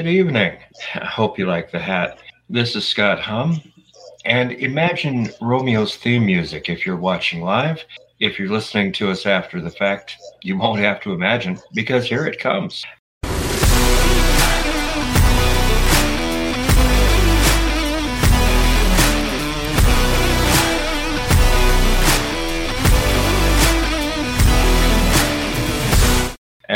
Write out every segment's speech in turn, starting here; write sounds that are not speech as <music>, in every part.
Good evening. I hope you like the hat. This is Scott Hum. And imagine Romeo's theme music if you're watching live. If you're listening to us after the fact, you won't have to imagine because here it comes.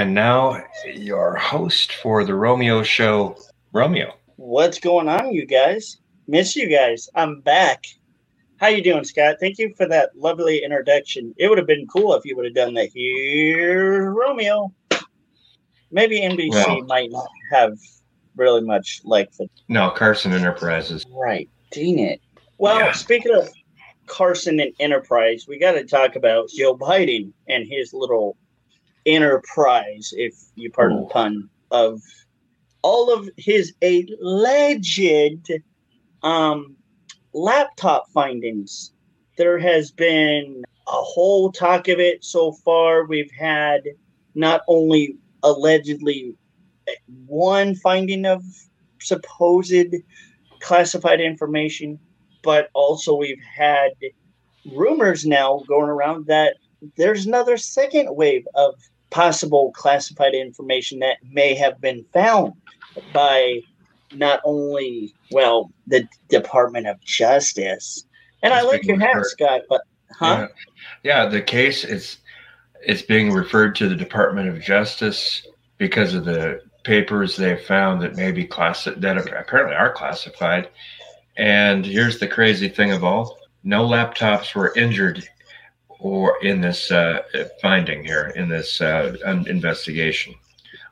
And now, your host for the Romeo Show, Romeo. What's going on, you guys? Miss you guys. I'm back. How you doing, Scott? Thank you for that lovely introduction. It would have been cool if you would have done that. Here, Romeo. Maybe NBC well, might not have really much like the. No, Carson Enterprises. Right. Dang it. Well, yeah. speaking of Carson and Enterprise, we got to talk about Joe Biden and his little enterprise, if you pardon the pun, of all of his alleged um, laptop findings. There has been a whole talk of it so far. We've had not only allegedly one finding of supposed classified information, but also we've had rumors now going around that there's another second wave of possible classified information that may have been found by not only well the Department of Justice. And it's I like your hat, Scott, but huh? Yeah. yeah, the case is it's being referred to the Department of Justice because of the papers they found that may be class that apparently are classified. And here's the crazy thing of all: no laptops were injured or in this uh, finding here in this uh, investigation,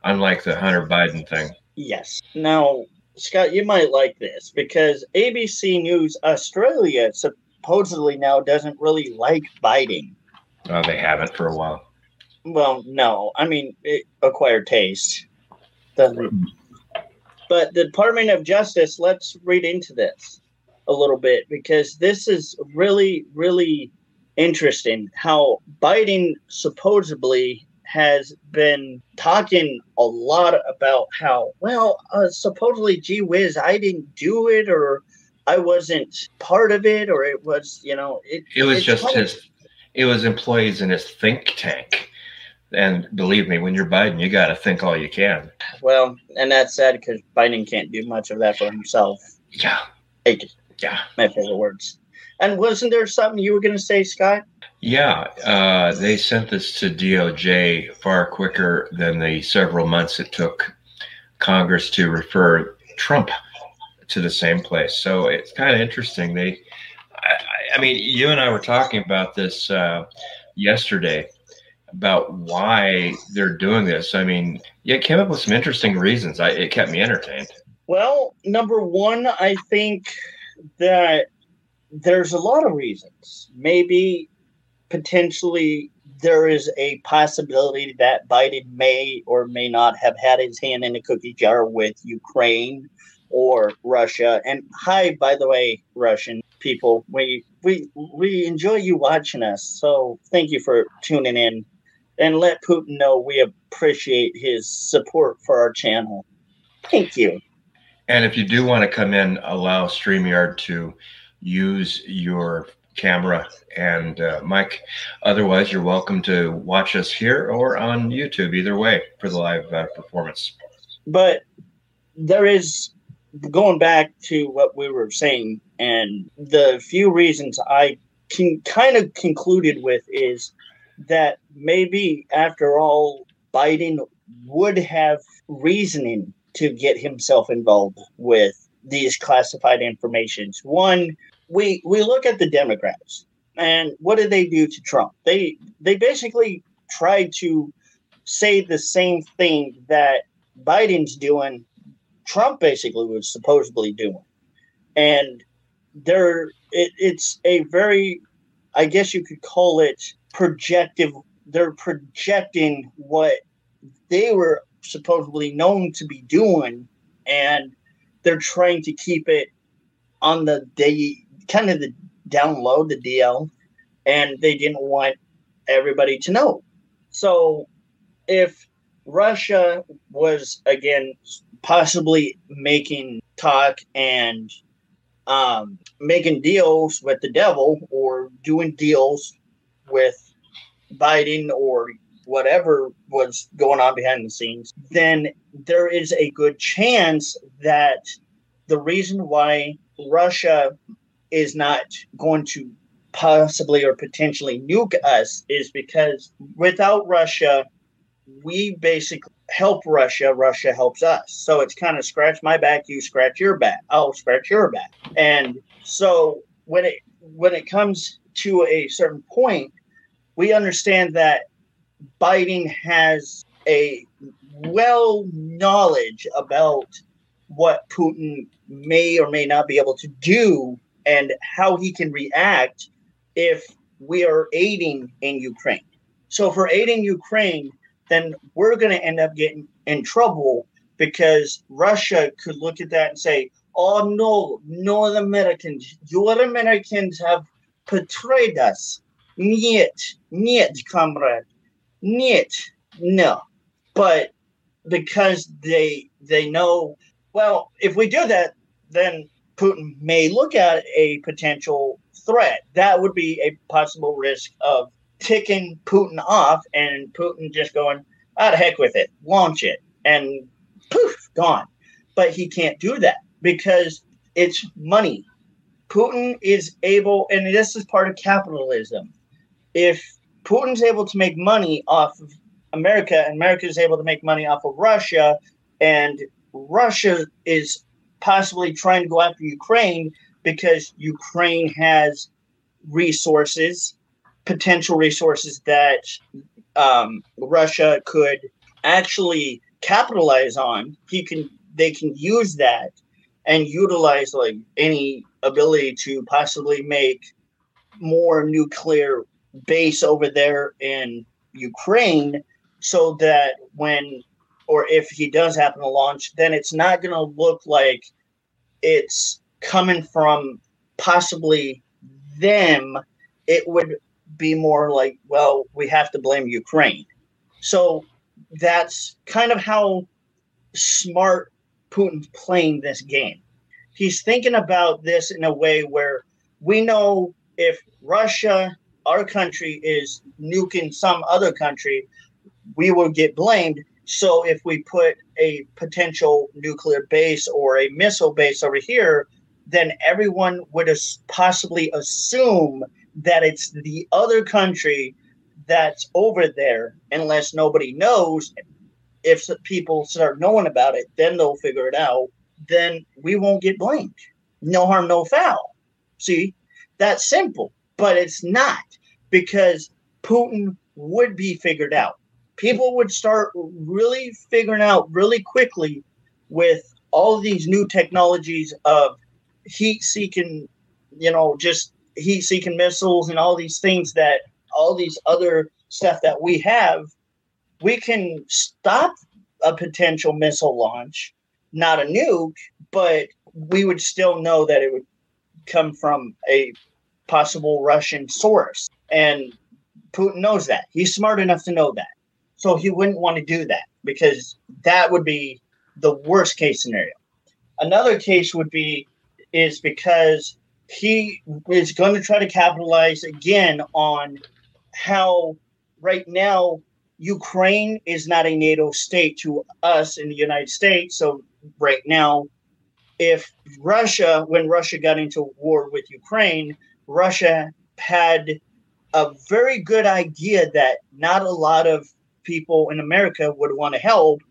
unlike the Hunter Biden thing. Yes. Now, Scott, you might like this because ABC News Australia supposedly now doesn't really like Biden. Oh, they haven't for a while. Well, no. I mean, it, acquired taste. Doesn't. But the Department of Justice, let's read into this a little bit because this is really, really interesting how Biden supposedly has been talking a lot about how, well, uh, supposedly, gee whiz, I didn't do it or I wasn't part of it or it was, you know, it, it was just his, it was employees in his think tank. And believe me, when you're Biden, you got to think all you can. Well, and that's sad because Biden can't do much of that for himself. Yeah. yeah. My favorite words. And wasn't there something you were going to say, Scott? Yeah, uh, they sent this to DOJ far quicker than the several months it took Congress to refer Trump to the same place. So it's kind of interesting. They, I, I, mean, you and I were talking about this uh, yesterday about why they're doing this. I mean, yeah, it came up with some interesting reasons. I, it kept me entertained. Well, number one, I think that there's a lot of reasons. Maybe potentially there is a possibility that Biden may or may not have had his hand in a cookie jar with Ukraine or Russia. And hi, by the way, Russian people, we we we enjoy you watching us. So thank you for tuning in, and let Putin know we appreciate his support for our channel. Thank you. And if you do want to come in, allow Streamyard to use your camera and uh, mic. Otherwise, you're welcome to watch us here or on YouTube, either way, for the live uh, performance. But there is going back to what we were saying, and the few reasons I can kind of concluded with is that maybe after all, Biden would have reasoning to get himself involved with these classified informations. One, we we look at the Democrats and what did they do to Trump? They they basically tried to say the same thing that Biden's doing. Trump basically was supposedly doing, and there it, it's a very, I guess you could call it projective. They're projecting what they were supposedly known to be doing, and they're trying to keep it on the day kind of the download the DL, and they didn't want everybody to know. So if Russia was again possibly making talk and um, making deals with the devil or doing deals with Biden or whatever was going on behind the scenes, then there is a good chance that the reason why Russia is not going to possibly or potentially nuke us is because without Russia, we basically help Russia, Russia helps us. So it's kind of scratch my back, you scratch your back. I'll scratch your back. And so when it when it comes to a certain point, we understand that Biden has a well knowledge about what Putin may or may not be able to do and how he can react if we are aiding in Ukraine. So if we're aiding Ukraine, then we're going to end up getting in trouble because Russia could look at that and say, oh no, North Americans, your Americans have betrayed us. Niet, niet, comrade, niet, no. But because they they know, well, if we do that, then Putin may look at a potential threat. That would be a possible risk of ticking Putin off and Putin just going, out of heck with it, launch it, and poof, gone. But he can't do that because it's money. Putin is able, and this is part of capitalism. If Putin's able to make money off of America, and America is able to make money off of Russia, and Russia is possibly trying to go after Ukraine because Ukraine has resources, potential resources that um, Russia could actually capitalize on. He can, they can use that and utilize like any ability to possibly make more nuclear base over there in Ukraine so that when or if he does happen to launch, then it's not going to look like it's coming from possibly them. It would be more like, well, we have to blame Ukraine. So that's kind of how smart Putin's playing this game. He's thinking about this in a way where we know if Russia, our country, is nuking some other country, we will get blamed. So if we put a potential nuclear base or a missile base over here, then everyone would possibly assume that it's the other country that's over there, unless nobody knows. If people start knowing about it, then they'll figure it out. Then we won't get blamed. No harm, no foul. See, that's simple, but it's not because Putin would be figured out people would start really figuring out really quickly with all these new technologies of heat seeking, you know, just heat seeking missiles and all these things that all these other stuff that we have, we can stop a potential missile launch, not a nuke, but we would still know that it would come from a possible Russian source. And Putin knows that. He's smart enough to know that. So he wouldn't want to do that because that would be the worst case scenario. Another case would be is because he is going to try to capitalize again on how right now Ukraine is not a NATO state to us in the United States. So right now, if Russia, when Russia got into war with Ukraine, Russia had a very good idea that not a lot of people in America would want to help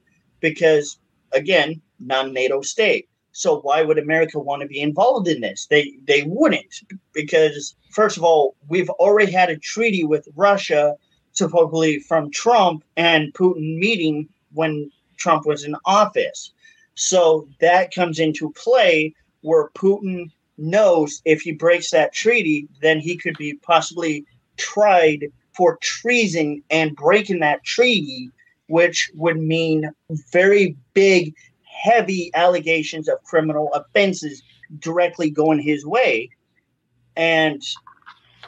because, again, non NATO state. So why would America want to be involved in this? They they wouldn't because first of all, we've already had a treaty with Russia, supposedly from Trump and Putin meeting when Trump was in office. So that comes into play where Putin knows if he breaks that treaty, then he could be possibly tried for treason and breaking that treaty, which would mean very big, heavy allegations of criminal offenses directly going his way. And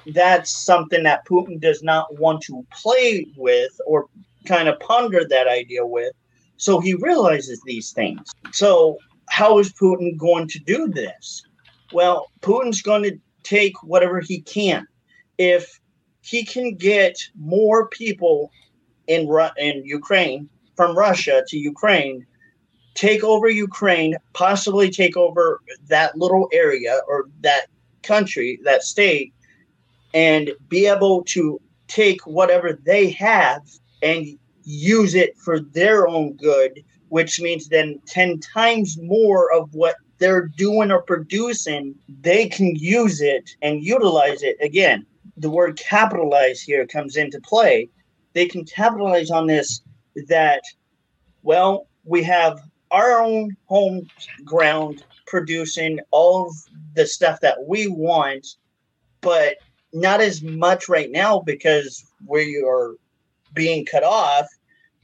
that's something that Putin does not want to play with or kind of ponder that idea with. So he realizes these things. So, how is Putin going to do this? Well, Putin's going to take whatever he can. If he can get more people in Ru- in Ukraine from Russia to Ukraine, take over Ukraine, possibly take over that little area or that country, that state, and be able to take whatever they have and use it for their own good, which means then 10 times more of what they're doing or producing, they can use it and utilize it. Again, the word capitalize here comes into play. They can capitalize on this that, well, we have our own home ground producing all of the stuff that we want, but not as much right now because we are being cut off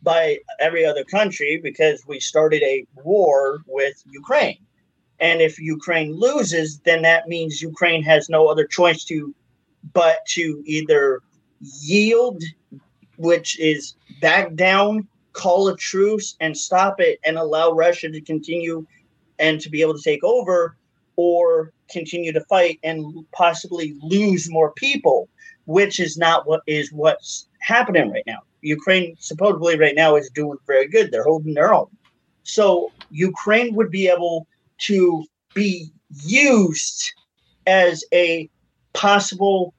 by every other country because we started a war with Ukraine. And if Ukraine loses, then that means Ukraine has no other choice to but to either yield, which is back down, call a truce, and stop it and allow Russia to continue and to be able to take over, or continue to fight and possibly lose more people, which is not what is what's happening right now. Ukraine supposedly right now is doing very good. They're holding their own. So Ukraine would be able to be used as a possible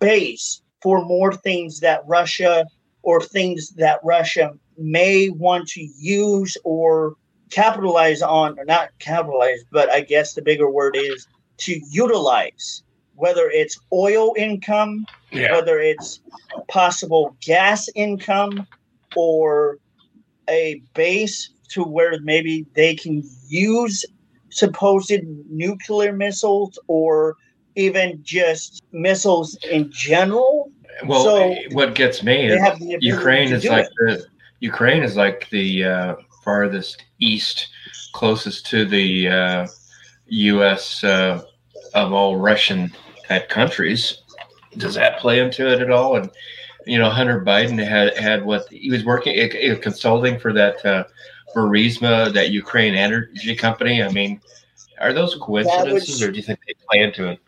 base for more things that Russia or things that Russia may want to use or capitalize on, or not capitalize, but I guess the bigger word is to utilize, whether it's oil income, yeah. whether it's possible gas income, or a base to where maybe they can use supposed nuclear missiles or even just missiles in general. Well, so what gets me is Ukraine is like it. the Ukraine is like the uh, farthest east, closest to the uh, U.S. Uh, of all Russian type countries. Does that play into it at all? And you know, Hunter Biden had had what he was working uh, consulting for that uh, Burisma, that Ukraine energy company. I mean, are those coincidences, or do you think they play into it?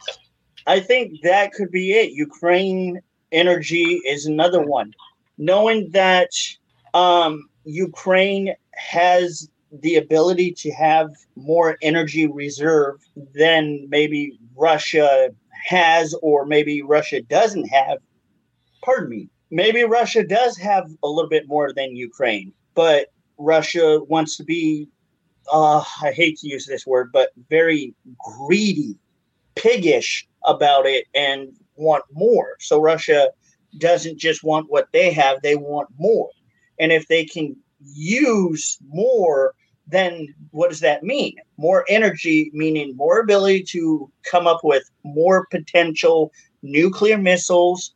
I think that could be it. Ukraine energy is another one. Knowing that um, Ukraine has the ability to have more energy reserve than maybe Russia has, or maybe Russia doesn't have. Pardon me. Maybe Russia does have a little bit more than Ukraine, but Russia wants to be uh, I hate to use this word, but very greedy, piggish about it and want more. So Russia doesn't just want what they have, they want more. And if they can use more, then what does that mean? More energy, meaning more ability to come up with more potential nuclear missiles,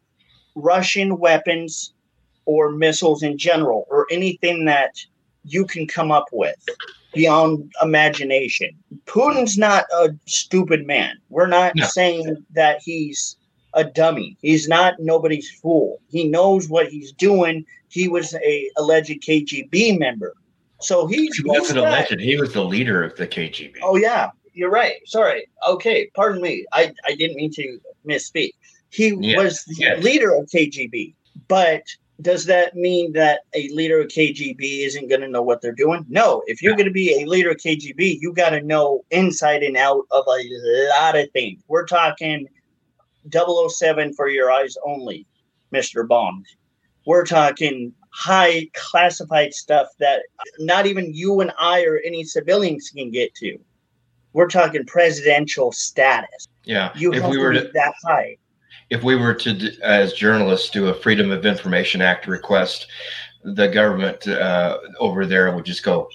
Russian weapons, or missiles in general, or anything that you can come up with beyond imagination. Putin's not a stupid man. We're not no. saying that he's a dummy. He's not nobody's fool. He knows what he's doing. He was a alleged KGB member. So he's he wasn't alleged. He was the leader of the KGB. Oh yeah, you're right. Sorry. Okay, pardon me. I, I didn't mean to misspeak. He yes. was the yes. leader of KGB, but does that mean that a leader of KGB isn't going to know what they're doing? No. If you're going to be a leader of KGB, you got to know inside and out of a lot of things. We're talking 007 for your eyes only, Mr. Bond. We're talking high classified stuff that not even you and I or any civilians can get to. We're talking presidential status. Yeah. You if have we were to, that high if we were to, as journalists, do a Freedom of Information Act request, the government uh, over there would just go,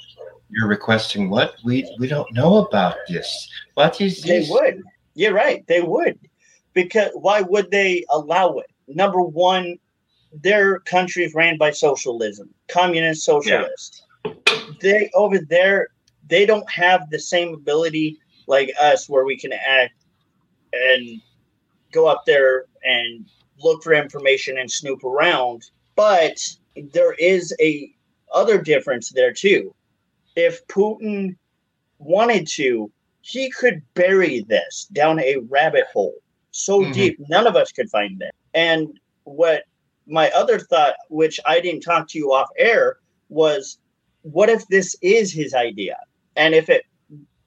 "You're requesting what? We we don't know about this. What is this?" They would. You're right. They would, because why would they allow it? Number one, their country is ran by socialism, communist socialists. Yeah. They over there, they don't have the same ability like us, where we can act and go up there and look for information and snoop around. But there is a other difference there too. If Putin wanted to, he could bury this down a rabbit hole so mm-hmm. deep none of us could find it. And what my other thought, which I didn't talk to you off air, was what if this is his idea? And if it,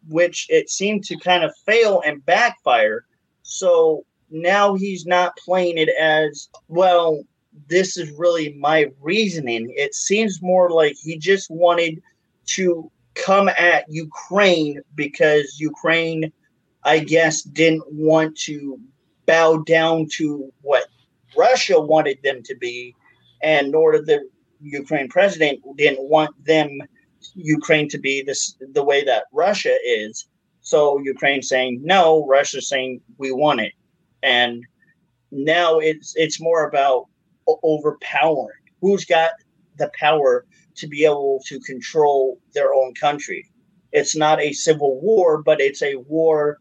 which it seemed to kind of fail and backfire. So now he's not playing it as, well, this is really my reasoning. It seems more like he just wanted to come at Ukraine because Ukraine, I guess, didn't want to bow down to what Russia wanted them to be, and nor did the Ukraine president didn't want them Ukraine to be this the way that Russia is. So Ukraine saying no, Russia saying we want it, and now it's it's more about overpowering. Who's got the power to be able to control their own country. It's not a civil war, but it's a war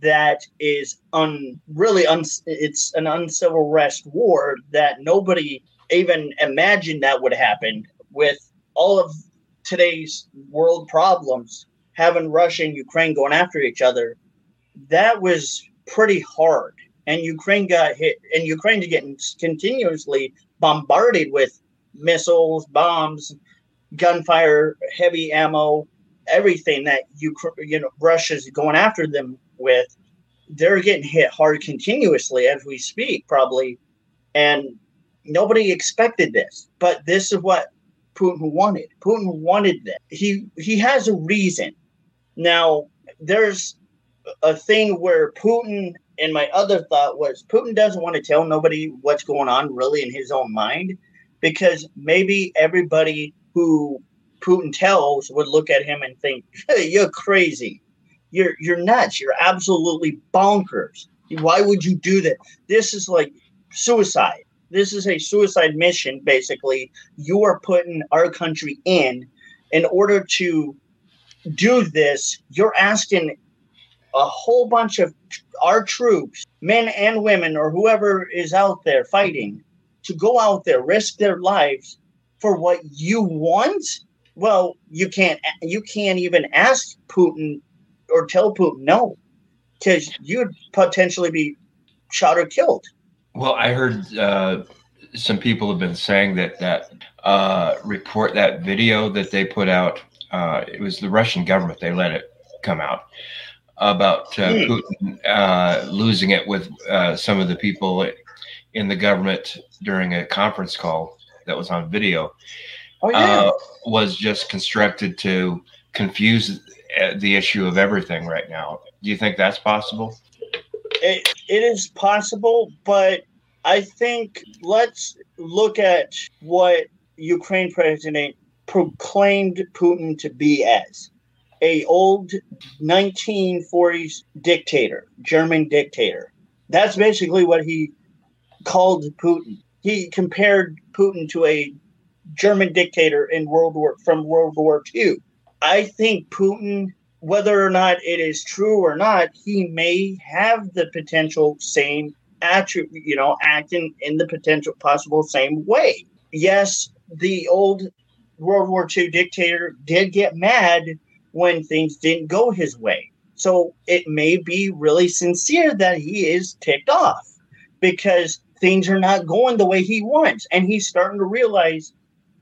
that is un really un, it's an uncivil rest war that nobody even imagined that would happen with all of today's world problems having Russia and Ukraine going after each other. That was pretty hard and Ukraine got hit and Ukraine's getting continuously bombarded with missiles bombs gunfire heavy ammo everything that Ukraine you know Russia's going after them with, they're getting hit hard continuously as we speak, probably. And nobody expected this, but this is what Putin wanted. Putin wanted this. He he has a reason. Now there's a thing where Putin and my other thought was Putin doesn't want to tell nobody what's going on really in his own mind because maybe everybody who Putin tells would look at him and think, hey, you're crazy you're you're nuts. You're absolutely bonkers. Why would you do that? This is like suicide. This is a suicide mission, basically. You are putting our country in in order to do this. You're asking a whole bunch of our troops, men and women, or whoever is out there fighting, to go out there, risk their lives for what you want. Well, you can't. You can't even ask Putin or tell Putin no, because you'd potentially be shot or killed. Well, I heard uh, some people have been saying that that uh, report, that video that they put out, uh, it was the Russian government. They let it come out about uh, mm. Putin uh, losing it with uh, some of the people in the government during a conference call that was on video. Oh, yeah. was just constructed to confuse the issue of everything right now. Do you think that's possible? It, it is possible, but I think let's look at what Ukraine president proclaimed Putin to be as a old 1940s dictator, German dictator. That's basically what he called Putin. He compared Putin to a German dictator in World War from World War II. I think Putin, whether or not it is true or not, he may have the potential same attribute, you know, acting in the potential possible same way. Yes, the old World War II dictator did get mad when things didn't go his way. So it may be really sincere that he is ticked off because things are not going the way he wants. And he's starting to realize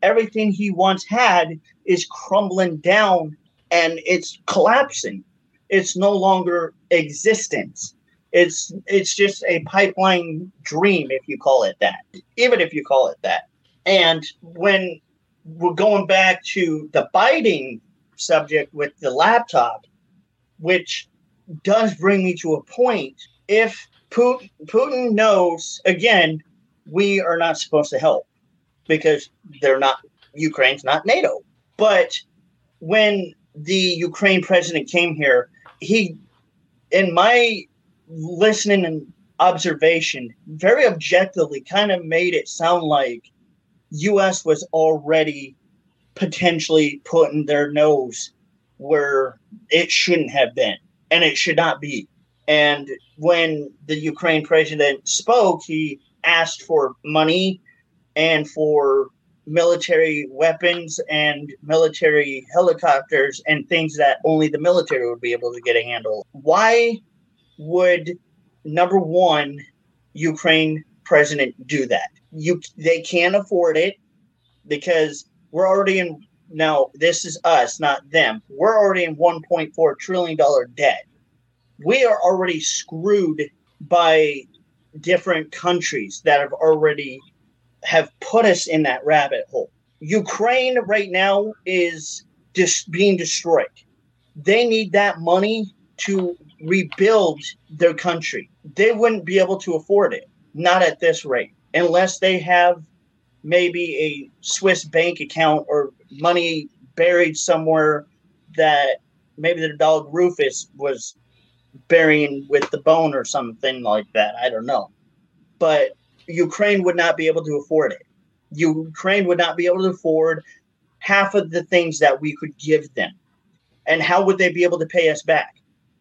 everything he once had is crumbling down and it's collapsing. It's no longer existence. It's it's just a pipeline dream, if you call it that. Even if you call it that. And when we're going back to the Biden subject with the laptop, which does bring me to a point. If Putin, knows, again, we are not supposed to help because they're not Ukraine's not NATO. But when the Ukraine president came here, he, in my listening and observation, very objectively kind of made it sound like U.S. was already potentially putting their nose where it shouldn't have been, and it should not be. And when the Ukraine president spoke, he asked for money and for military weapons and military helicopters and things that only the military would be able to get a handle. Why would number one Ukraine president do that? You they can't afford it because we're already in now this is us, not them. We're already in 1.4 trillion dollar debt. We are already screwed by different countries that have already have put us in that rabbit hole. Ukraine right now is just being destroyed. They need that money to rebuild their country. They wouldn't be able to afford it, not at this rate, unless they have maybe a Swiss bank account or money buried somewhere that maybe the dog Rufus was burying with the bone or something like that. I don't know. But Ukraine would not be able to afford it. Ukraine would not be able to afford half of the things that we could give them. And how would they be able to pay us back?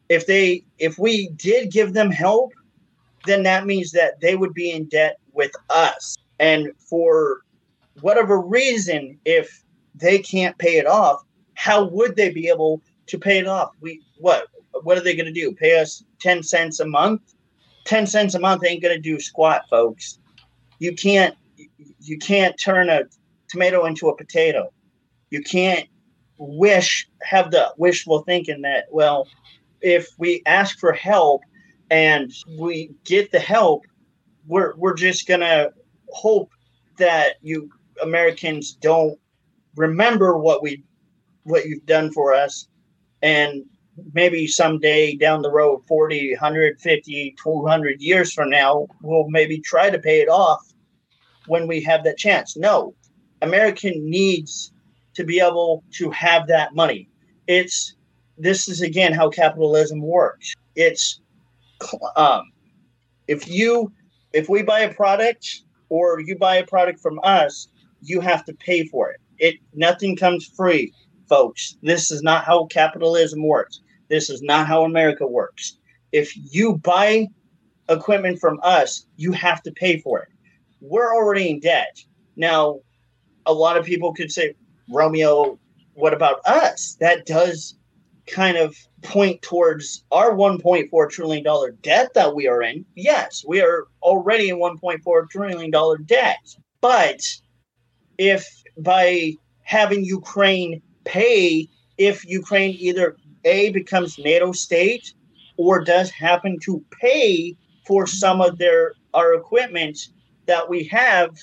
If they if we did give them help, then that means that they would be in debt with us. And for whatever reason, if they can't pay it off, how would they be able to pay it off? We what what are they going to do? Pay us 10 cents a month? 10 cents a month ain't going to do squat, folks. You can't you can't turn a tomato into a potato. You can't wish have the wishful thinking that well, if we ask for help and we get the help, we're we're just going to hope that you Americans don't remember what we what you've done for us. And maybe someday down the road 40 150 200 years from now we'll maybe try to pay it off when we have that chance. No american needs to be able to have that money. It's this is again how capitalism works. It's um, if you if we buy a product or you buy a product from us you have to pay for it it nothing comes free folks. This is not how capitalism works. This is not how America works. If you buy equipment from us, you have to pay for it. We're already in debt. Now, a lot of people could say, Romeo, what about us? That does kind of point towards our $1.4 trillion debt that we are in. Yes, we are already in $1.4 trillion debt. But if by having Ukraine pay if Ukraine either A becomes NATO state or does happen to pay for some of their our equipment that we have,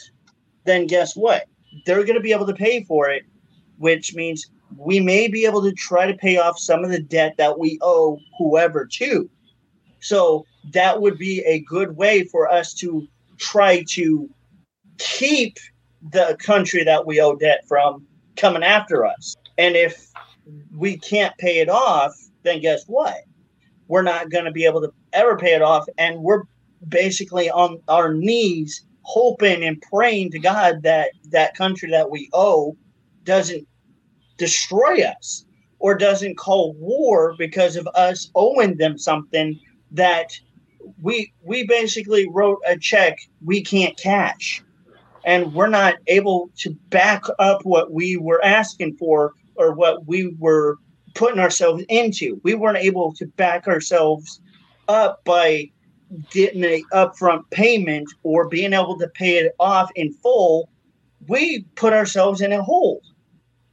then guess what? They're going to be able to pay for it, which means we may be able to try to pay off some of the debt that we owe whoever to. So that would be a good way for us to try to keep the country that we owe debt from coming after us. And if we can't pay it off, then guess what? We're not going to be able to ever pay it off. And we're basically on our knees hoping and praying to God that that country that we owe doesn't destroy us or doesn't call war because of us owing them something that we we basically wrote a check we can't cash and we're not able to back up what we were asking for or what we were putting ourselves into. We weren't able to back ourselves up by getting an upfront payment or being able to pay it off in full. We put ourselves in a hole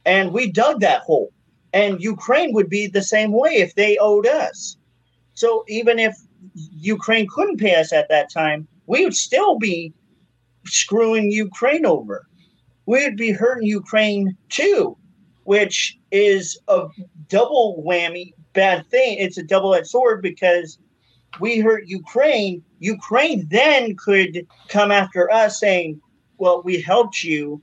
and we dug that hole. And Ukraine would be the same way if they owed us. So even if Ukraine couldn't pay us at that time, we would still be screwing Ukraine over. We'd be hurting Ukraine too which is a double whammy bad thing. It's a double edged sword because we hurt Ukraine. Ukraine then could come after us saying, well, we helped you,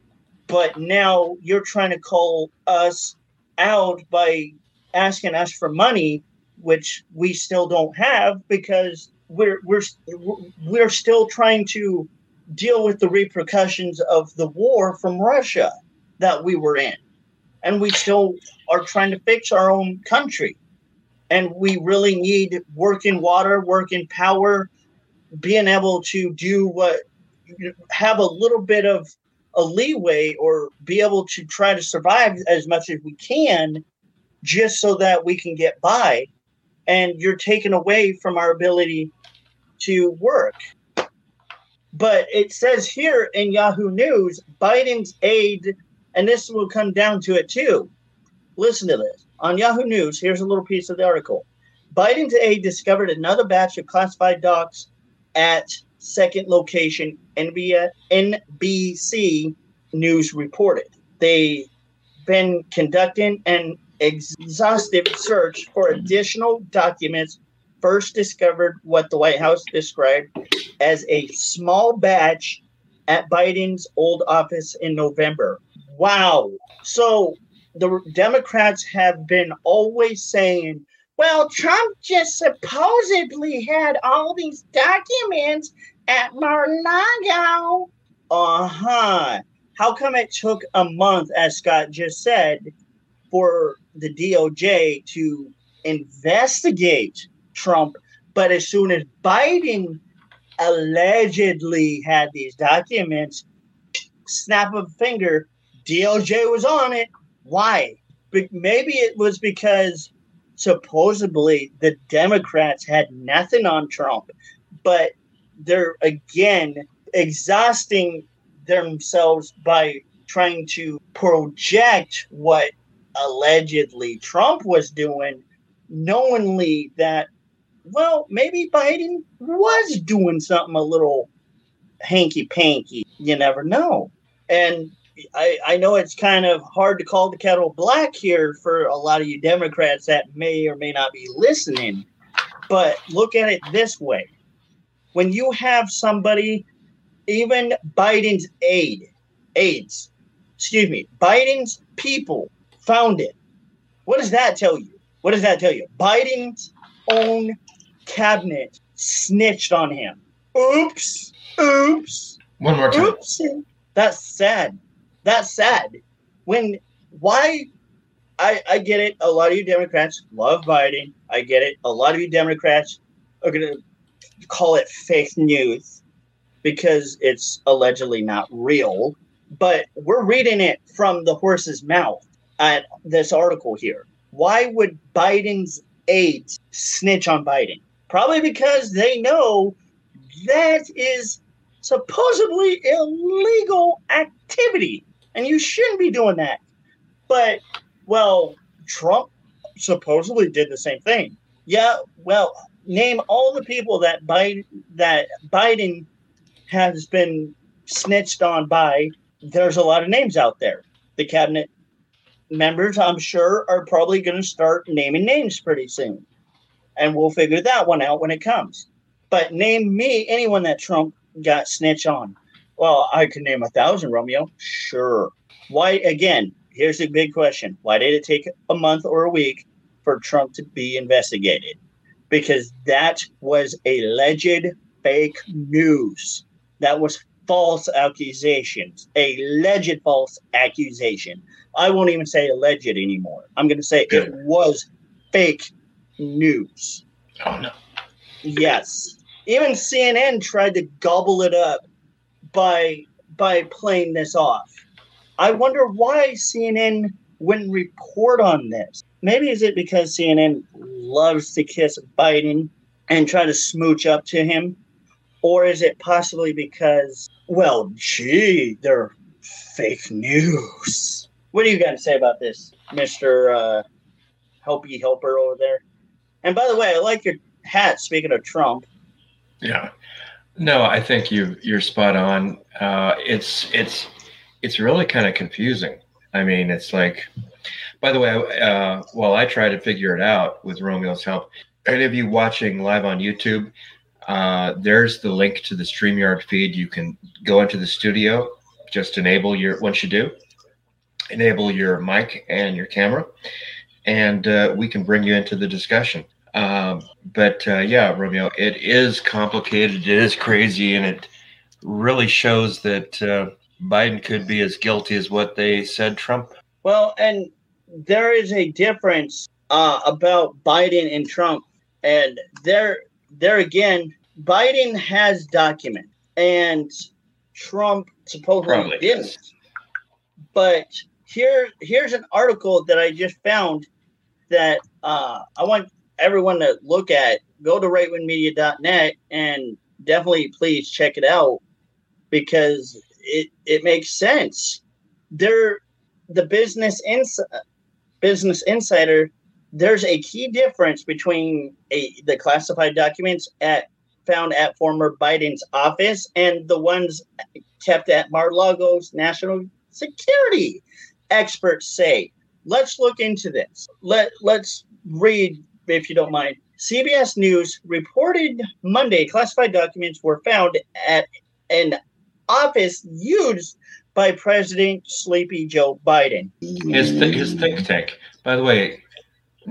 but now you're trying to call us out by asking us for money, which we still don't have because we're we're we're still trying to deal with the repercussions of the war from Russia that we were in and we still are trying to fix our own country. And we really need working water, working power, being able to do what have a little bit of a leeway or be able to try to survive as much as we can just so that we can get by. And you're taken away from our ability to work. But it says here in Yahoo News Biden's aide, and this will come down to it too. Listen to this. On Yahoo News, here's a little piece of the article. Biden's aide discovered another batch of classified docs at second location, NBA, NBC News reported. They've been conducting an exhaustive search for additional documents first discovered what the White House described as a small batch at Biden's old office in November. Wow. So the Democrats have been always saying, well, Trump just supposedly had all these documents at Mar-a-Lago. Uh huh. How come it took a month, as Scott just said, for the DOJ to investigate Trump? But as soon as Biden allegedly had these documents, snap of a finger, DOJ was on it. Why? But maybe it was because supposedly the Democrats had nothing on Trump, but they're again exhausting themselves by trying to project what allegedly Trump was doing, knowingly that, well, maybe Biden was doing something a little hanky panky. You never know. And I, I know it's kind of hard to call the kettle black here for a lot of you Democrats that may or may not be listening, but look at it this way. When you have somebody, even Biden's aide, aides, excuse me, Biden's people found it. What does that tell you? What does that tell you? Biden's own cabinet snitched on him. Oops. Oops. One more time. Oops. That's sad that's sad. When why I I get it. A lot of you Democrats love Biden. I get it. A lot of you Democrats are gonna call it fake news because it's allegedly not real. But we're reading it from the horse's mouth at this article here. Why would Biden's aides snitch on Biden? Probably because they know that is supposedly illegal activity and you shouldn't be doing that. But well, Trump supposedly did the same thing. Yeah, well, name all the people that Biden that Biden has been snitched on by. There's a lot of names out there. The cabinet members, I'm sure, are probably going to start naming names pretty soon, and we'll figure that one out when it comes. But name me anyone that Trump got snitched on. Well, I can name a thousand, Romeo. Sure. Why, again, here's the big question why did it take a month or a week for Trump to be investigated? Because that was alleged fake news. That was false accusations, a alleged false accusation. I won't even say alleged anymore. I'm going to say it was fake news. Oh, no. Yes. Even CNN tried to gobble it up by by playing this off. I wonder why CNN wouldn't report on this. Maybe is it because CNN loves to kiss Biden and try to smooch up to him? Or is it possibly because, well, gee, they're fake news? What do you got to say about this, Mr. Uh, Helpy Helper over there? And by the way, I like your hat, speaking of Trump. Yeah. No, I think you you're spot on. Uh, it's it's it's really kind of confusing. I mean, it's like, by the way, uh, while I try to figure it out with Romeo's help, any of you watching live on YouTube, uh, there's the link to the StreamYard feed. You can go into the studio, just enable your, once you do, enable your mic and your camera, and uh, we can bring you into the discussion. Um, but uh, yeah, Romeo, it is complicated. It is crazy, and it really shows that uh, Biden could be as guilty as what they said Trump. Well, and there is a difference uh, about Biden and Trump, and there, there again, Biden has documents, and Trump supposedly Probably, didn't. But here, here's an article that I just found that uh, I want everyone to look at. Go to rightwingmedia.net and definitely please check it out because it it makes sense. There, the business ins- business insider. There's a key difference between a the classified documents at found at former Biden's office and the ones kept at Mar-a-Lago's national security. Experts say. Let's look into this. Let let's read if you don't mind. CBS News reported Monday classified documents were found at an office used by President Sleepy Joe Biden. His th- his think tank. By the way,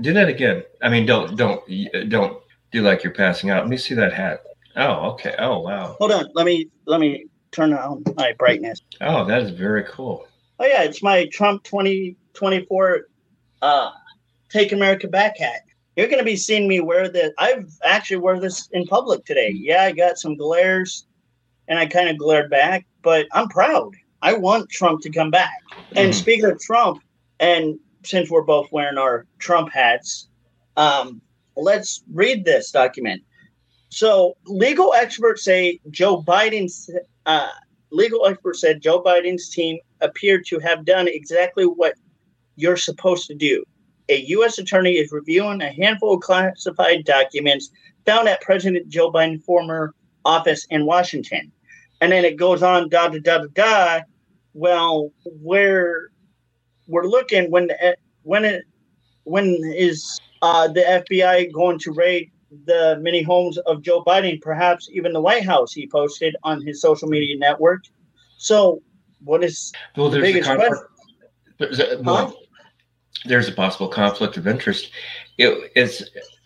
do that again. I mean, don't don't don't do like you're passing out. Let me see that hat. Oh, okay. Oh, wow. Hold on, let me let me turn on my brightness. Oh, that is very cool. Oh yeah, it's my Trump 2024 uh Take America Back hat. You're gonna be seeing me wear this. I've actually wore this in public today. Yeah, I got some glares and I kind of glared back, but I'm proud. I want Trump to come back. And Mhm. speaking of Trump, and since we're both wearing our Trump hats, um, let's read this document. So, legal experts say Joe Biden's uh, legal experts said Joe Biden's team appeared to have done exactly what you're supposed to do. A U.S. attorney is reviewing a handful of classified documents found at President Joe Biden's former office in Washington. And then it goes on, da da da da da. Well, we're we're looking when when it when is uh, the FBI going to raid the many homes of Joe Biden, perhaps even the White House? He posted on his social media network. So, what is Well, the biggest conflict. question? There's a, well, there's a possible conflict of interest. It's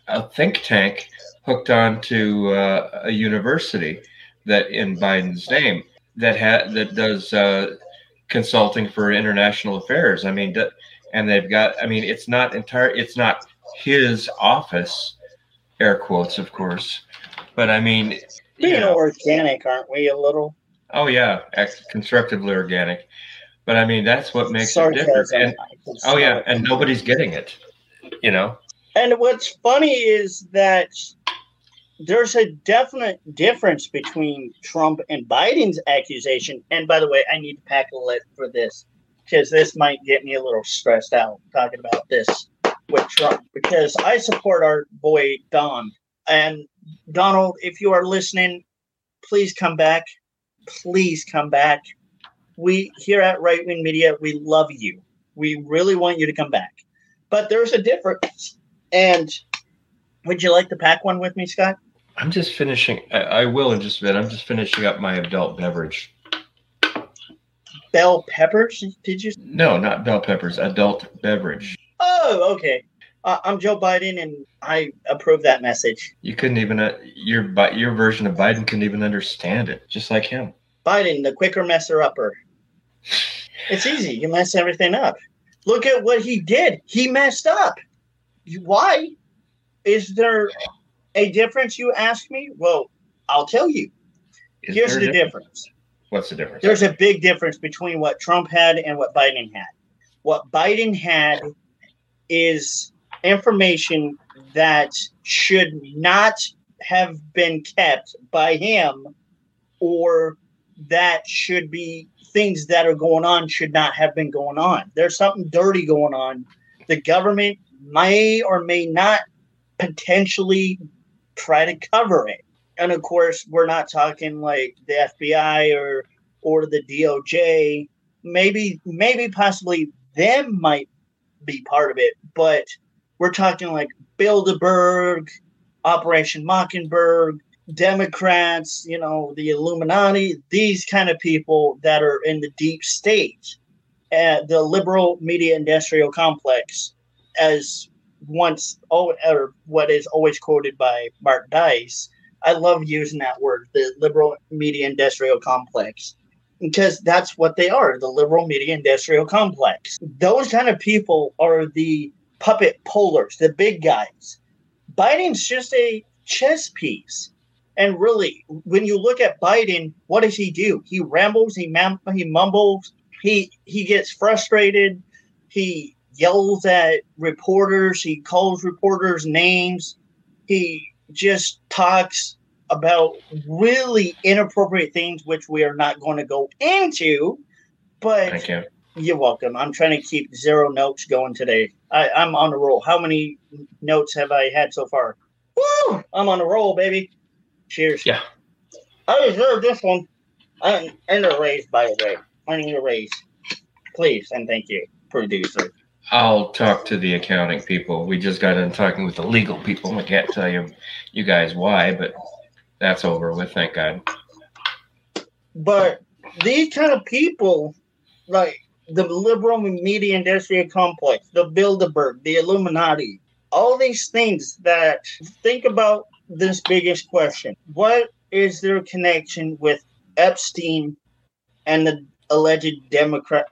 a think tank hooked on to uh, a university that in Biden's name that ha- that does uh, consulting for international affairs. I mean, and they've got. I mean, it's not entire. It's not his office, air quotes, of course. But I mean, you Being know, organic, aren't we? A little oh yeah, constructively organic. But I mean, that's what makes it different. And, Oh yeah, and nobody's getting it. You know. And what's funny is that there's a definite difference between Trump and Biden's accusation. And by the way, I need to pack a lid for this because this might get me a little stressed out talking about this with Trump because I support our boy Don. And Donald, if you are listening, please come back. Please come back. We here at Right Wing Media, we love you. We really want you to come back. But there's a difference. And would you like to pack one with me, Scott? I'm just finishing. I, I will in just a minute. I'm just finishing up my adult beverage. Bell peppers? Did you? No, not bell peppers. Adult beverage. Oh, okay. Uh, I'm Joe Biden, and I approve that message. You couldn't even. Uh, your your version of Biden couldn't even understand it. Just like him. Biden, the quicker messer upper. <sighs> It's easy. You mess everything up. Look at what he did. He messed up. Why? Is there a difference, you ask me? Well, I'll tell you. Is Here's the a difference. What's the difference? There's a big difference between what Trump had and what Biden had. What Biden had is information that should not have been kept by him or that should be things that are going on should not have been going on. There's something dirty going on. The government may or may not potentially try to cover it. And of course, we're not talking like the FBI or or the DOJ. Maybe maybe possibly them might be part of it, but we're talking like Bilderberg, Operation Mockingbird, Democrats, you know, the Illuminati, these kind of people that are in the deep state, uh, the liberal media industrial complex, as once, oh, or what is always quoted by Mark Dice. I love using that word, the liberal media industrial complex, because that's what they are the liberal media industrial complex. Those kind of people are the puppet pullers, the big guys. Biden's just a chess piece. And really, when you look at Biden, what does he do? He rambles, he mam- he mumbles, he he gets frustrated, he yells at reporters, he calls reporters names, he just talks about really inappropriate things, which we are not going to go into. But Thank you. you're welcome. I'm trying to keep zero notes going today. I, I'm on a roll. How many notes have I had so far? Woo! I'm on a roll, baby. Cheers. Yeah. I deserve this one. I, and a raise, by the way. I need a raise. Please and thank you, producer. I'll talk to the accounting people. We just got done talking with the legal people. I can't tell you, you guys why, but that's over with. Thank God. But these kind of people, like the liberal media industrial complex, the Bilderberg, the Illuminati, all these things that think about this biggest question. What is their connection with Epstein and the alleged Democrat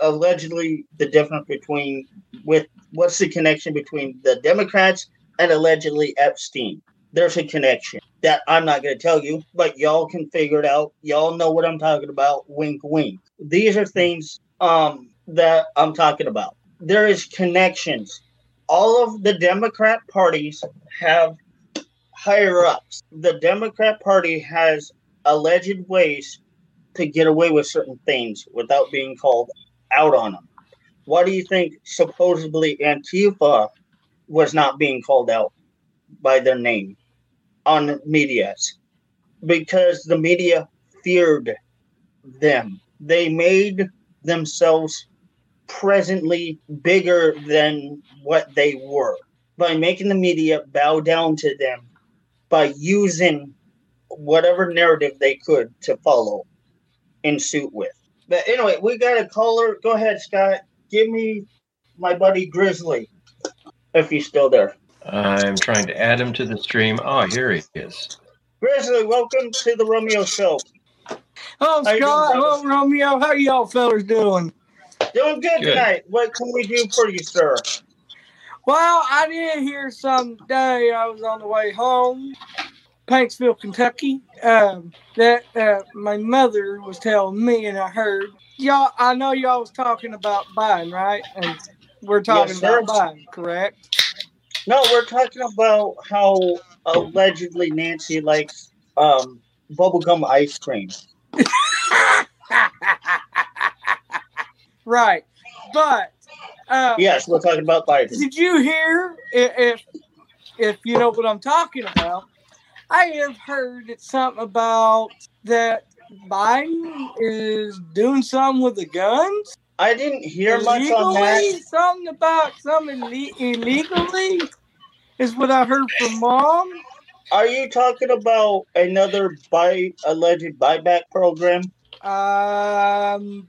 allegedly the difference between with what's the connection between the Democrats and allegedly Epstein? There's a connection that I'm not going to tell you, but y'all can figure it out. Y'all know what I'm talking about. Wink, wink. These are things um, that I'm talking about. There is connections. All of the Democrat parties have higher ups. The Democrat Party has alleged ways to get away with certain things without being called out on them. Why do you think supposedly Antifa was not being called out by their name on medias? Because the media feared them. They made themselves presently bigger than what they were by making the media bow down to them by using whatever narrative they could to follow in suit with. But anyway, we got a caller. Go ahead, Scott. Give me my buddy Grizzly, if he's still there. I'm trying to add him to the stream. Oh, here he is. Grizzly, welcome to the Romeo Show. Oh, How you doing, Scott. brother? Oh, Romeo. How y'all fellas doing? Doing good, Good. tonight. What can we do for you, sir? Well, I did hear some day I was on the way home, Paintsville, Kentucky, um, that uh, my mother was telling me, and I heard y'all. I know y'all was talking about buying, right? And we're talking Yes, about Biden, correct? No, we're talking about how allegedly Nancy likes um, bubblegum ice cream. <laughs> right, but uh, Yes, we're talking about Biden. Did you hear if if you know what I'm talking about? I have heard it's something about that Biden is doing something with the guns. I didn't hear much on Illegally? that. Something about something ille- illegally is what I heard from mom. Are you talking about another buy alleged buyback program? Um,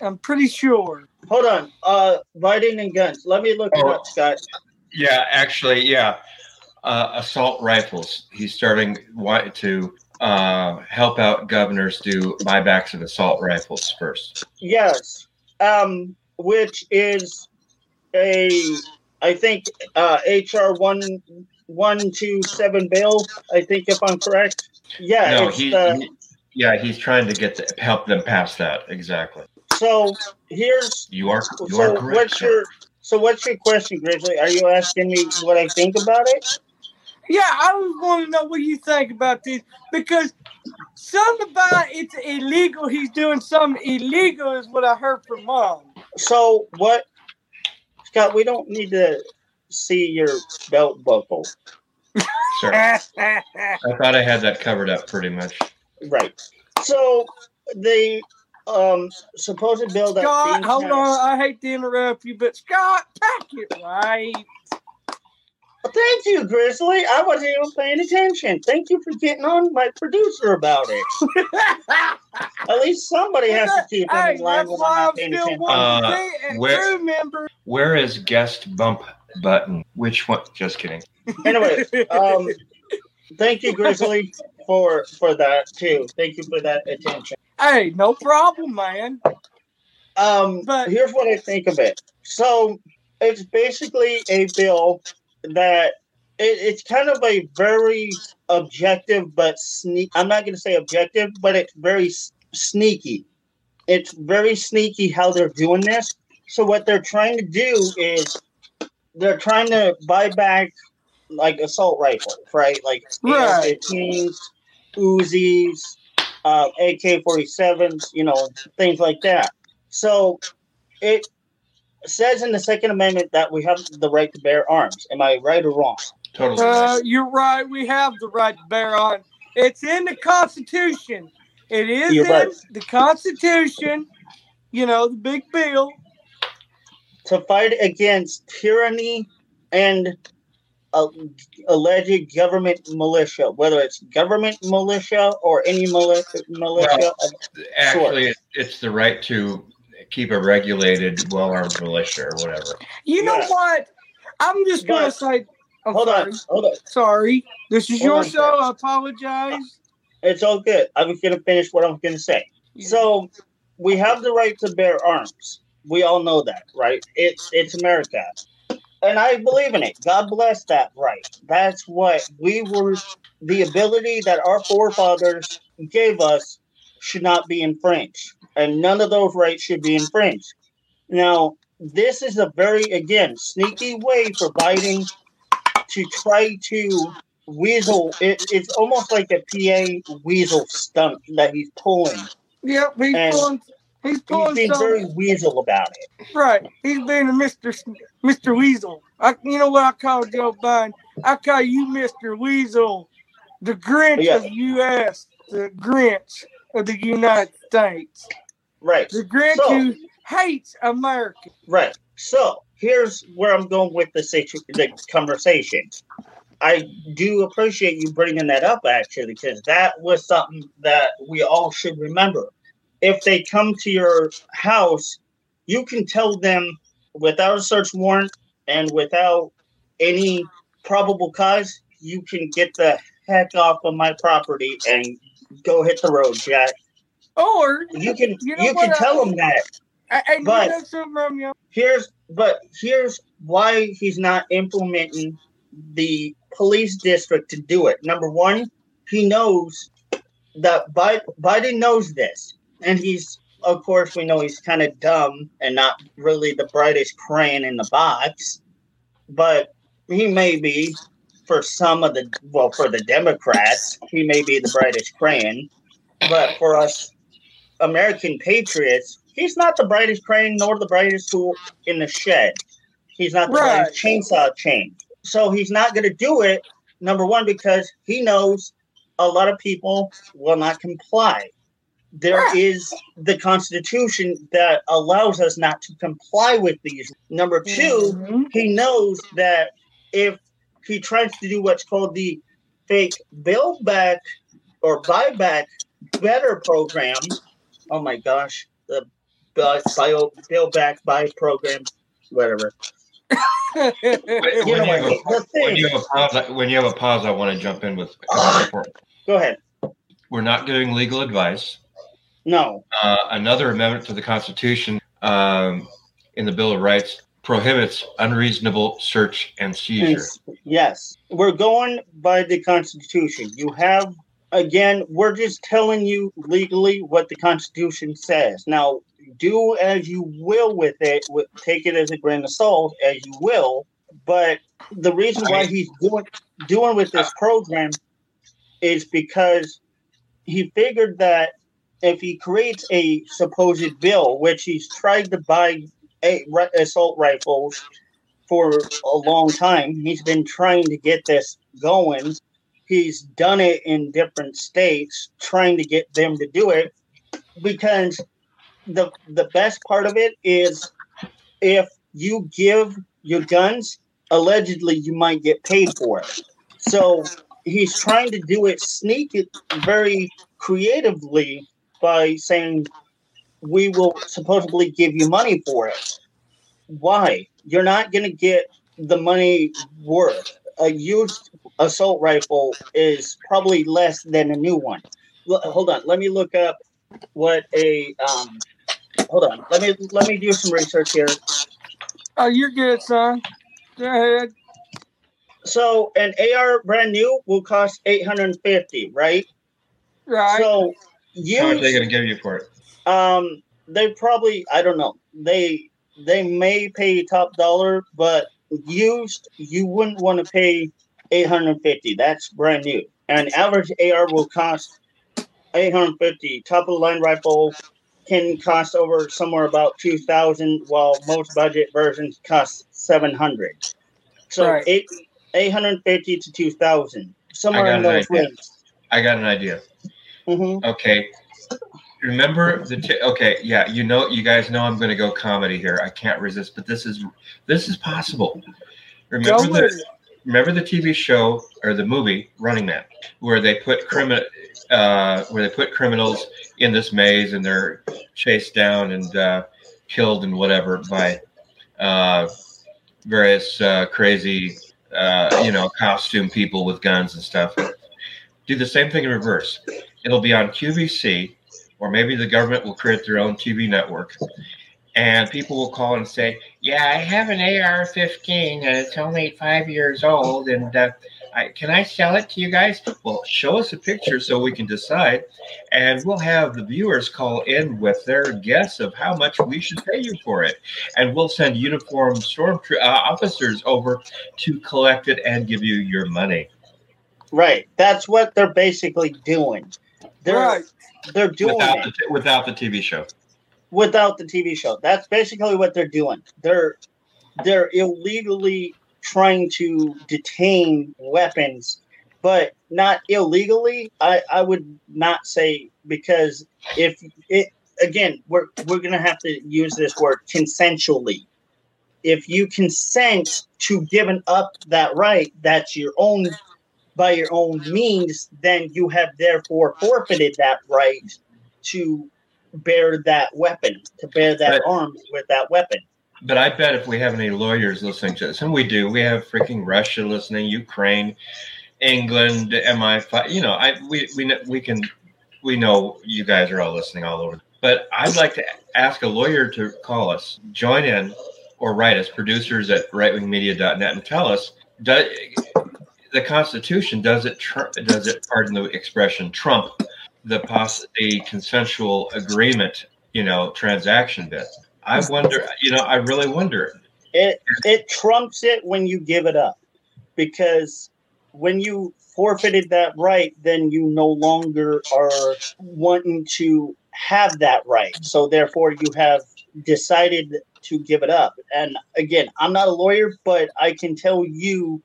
I'm pretty sure. Hold on. Uh, Biden and guns. Let me look it Oh. up, Scott. Yeah, actually, yeah. Uh, assault rifles. He's starting to uh, help out governors do buybacks of assault rifles first. Yes. Um, which is a, I think, uh, HR one one two seven bill. I think if I'm correct. Yeah. no, it's he, the, he- yeah, he's trying to get to help them pass that. Exactly. so here's You are you so are correct. what's your so what's your question, Grizzly? Are you asking me what I think about it? Yeah, I was want to know what you think about this because something about it's illegal. He's doing something illegal, is what I heard from mom. So what, Scott? We don't need to see your belt buckle, Sir, <laughs> I thought I had that covered up pretty much. right? So the um supposed bill that Scott, hold passed- on. I hate to interrupt you, but Scott, pack it right. Thank you, Grizzly. I wasn't even paying attention. Thank you for getting on my producer about it. <laughs> At least somebody has to keep him hey, in line when I'm why not paying attention. Uh, the where- crew member. Where is guest bump button? Which one? Just kidding. Anyway, um, <laughs> thank you, Grizzly, for for that too. Thank you for that attention. hey, no problem, man. Um, But- here's what I think of it. So it's basically a bill that it, it's kind of a very objective, but sneak. I'm not going to say objective, but it's very s- sneaky. It's very sneaky how they're doing this. So what they're trying to do is they're trying to buy back like assault rifles, right? Like Right. AR-15s, Uzis, uh, AK-47s, you know, things like that. So it says in the Second Amendment that we have the right to bear arms. Am I right or wrong? Totally. Uh, you're right. We have the right to bear arms. It's in the Constitution. It is You're in right. the Constitution. You know, the big bill. To fight against tyranny and uh, alleged government militia, whether it's government militia or any militia, militia. Actually, it- it's the right to keep a regulated, well-armed militia or whatever. You know Yeah. what? I'm just gonna But- say. I'm hold sorry. on, hold on. Sorry. This is Hold your show. I apologize. It's all good. I'm going to finish what I'm going to say. So we have the right to bear arms. We all know that, right? It's it's America. And I believe in it. God bless that right. That's what we were the ability that our forefathers gave us should not be infringed. And none of those rights should be infringed. Now, this is a very again sneaky way for Biden to try to weasel it, it's almost like a PA weasel stunt that he's pulling. Yep, he's And pulling. He's pulling. He's being some. very weasel about it. Right. He's being a Mr. Mr. Weasel. I, you know what I call Joe Biden? I call you Mr. Weasel, the Grinch Yeah. of the U.S., the Grinch of the United States, Right. the Grinch So- who hates America. Right. So here's where I'm going with the situ- the conversation. I do appreciate you bringing that up actually, because that was something that we all should remember. If they come to your house, you can tell them without a search warrant and without any probable cause, you can get the heck off of my property and go hit the road, Jack. Or, You can You you, can uh, I- tell them that. But- you know something, Romeo? here's but here's why he's not implementing the police district to do it. Number one, he knows that Bi- Biden knows this, and he's of course we know he's kind of dumb and not really the brightest crayon in the box, but he may be for some of the well for the Democrats he may be the brightest crayon, but for us American patriots, he's not the brightest crayon nor the brightest tool in the shed. He's not the Right. brightest chainsaw chain. So he's not going to do it, number one, because he knows a lot of people will not comply. There Right. is the Constitution that allows us not to comply with these. Number 2 Mhm. he knows that if he tries to do what's called the fake bill back or buyback better program, oh my gosh, the bio bill back buy program, whatever. When, You when have a, when you have a pause, I- when you have a pause, I want to jump in with. a couple important- Go ahead. We're not giving legal advice. No, Uh, another amendment to the Constitution um, in the Bill of Rights prohibits unreasonable search and seizure. Yes. We're going by the Constitution. You have, again, we're just telling you legally what the Constitution says. Now, do as you will with it, wi- take it as a grain of salt, as you will. But the reason why he's doing doing with this program is because he figured that if he creates a supposed bill, which he's tried to buy a, assault rifles for a long time. He's been trying to get this going. He's done it in different states, trying to get them to do it. Because the the best part of it is if you give your guns, allegedly you might get paid for it. So he's trying to do it sneak it very creatively by saying we will supposedly give you money for it. Why? You're not going to get the money worth. A used assault rifle is probably less than a new one. L- hold on, let me look up what a um. Hold on, let me let me do some research here. Oh, you're good, son. Go ahead. So an AR brand new will cost 850, right? Right. So How much are they going to give you for it? um, they probably I don't know. They they may pay top dollar, but used you wouldn't want to pay 850. That's brand new. An average AR will cost 850. Top of the line rifle can cost over somewhere about 2000 while most budget versions cost 700. So Right. eight, 850 to 2000. Somewhere got in those idea. ranges. I got an idea. hmm Okay. Remember the t- okay, yeah, you know, you guys know I'm going to go comedy here. I can't resist, but this is this is possible. Remember the remember the TV show or the movie Running Man, where they put criminal uh, where they put criminals in this maze and they're chased down and uh, killed and whatever by uh, various uh, crazy uh, you know costume people with guns and stuff. Do the same thing in reverse. It'll be on QVC, or maybe the government will create their own TV network. And people will call and say, "Yeah, I have an AR-15, and it's only five years old, and uh, I, can I sell it to you guys?" Well, show us a picture so we can decide, and we'll have the viewers call in with their guess of how much we should pay you for it, and we'll send uniformed storm tr- uh, officers over to collect it and give you your money. Right. That's what they're basically doing. They're Right. they're doing Without it the, without the TV show. without the TV show. That's basically what they're doing. They're they're illegally trying to detain weapons, but not illegally. I I would not say because if it again we're we're gonna have to use this word consensually. If you consent to giving up that right, that's your own by your own means, then you have therefore forfeited that right to bear that weapon, to bear that But- arms with that weapon. But I bet if we have any lawyers listening to this, and we do, we have freaking Russia listening, Ukraine, England, MI5. You know, I we we we can we know you guys are all listening all over. But I'd like to ask a lawyer to call us, join in, or write us, producers at rightwingmedia.net, and tell us does the Constitution does it tr- does it pardon the expression trump the poss- the consensual agreement you know transaction bit. I wonder, you know, I really wonder. It it trumps it when you give it up, because when you forfeited that right, then you no longer are wanting to have that right. So therefore, you have decided to give it up. And again, I'm not a lawyer, but I can tell you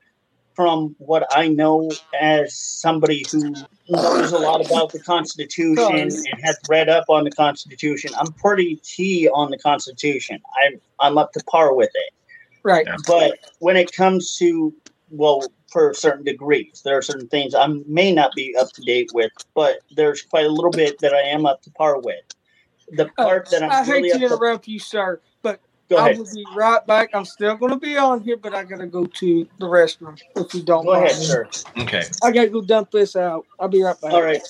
from what I know as somebody who knows a lot about the Constitution and has read up on the Constitution. I'm pretty key on the Constitution. I'm I'm up to par with it. Right. But when it comes to well, for certain degrees, there are certain things I may not be up to date with, but there's quite a little bit that I am up to par with. The Uh, part that I'm I hate really to up to, interrupt you, sir, but go I ahead. will be right back. I'm still going to be on here, but I got to go to the restroom. If you don't Go mind. ahead, sir. Okay. I got to go dump this out. I'll be right back. All right.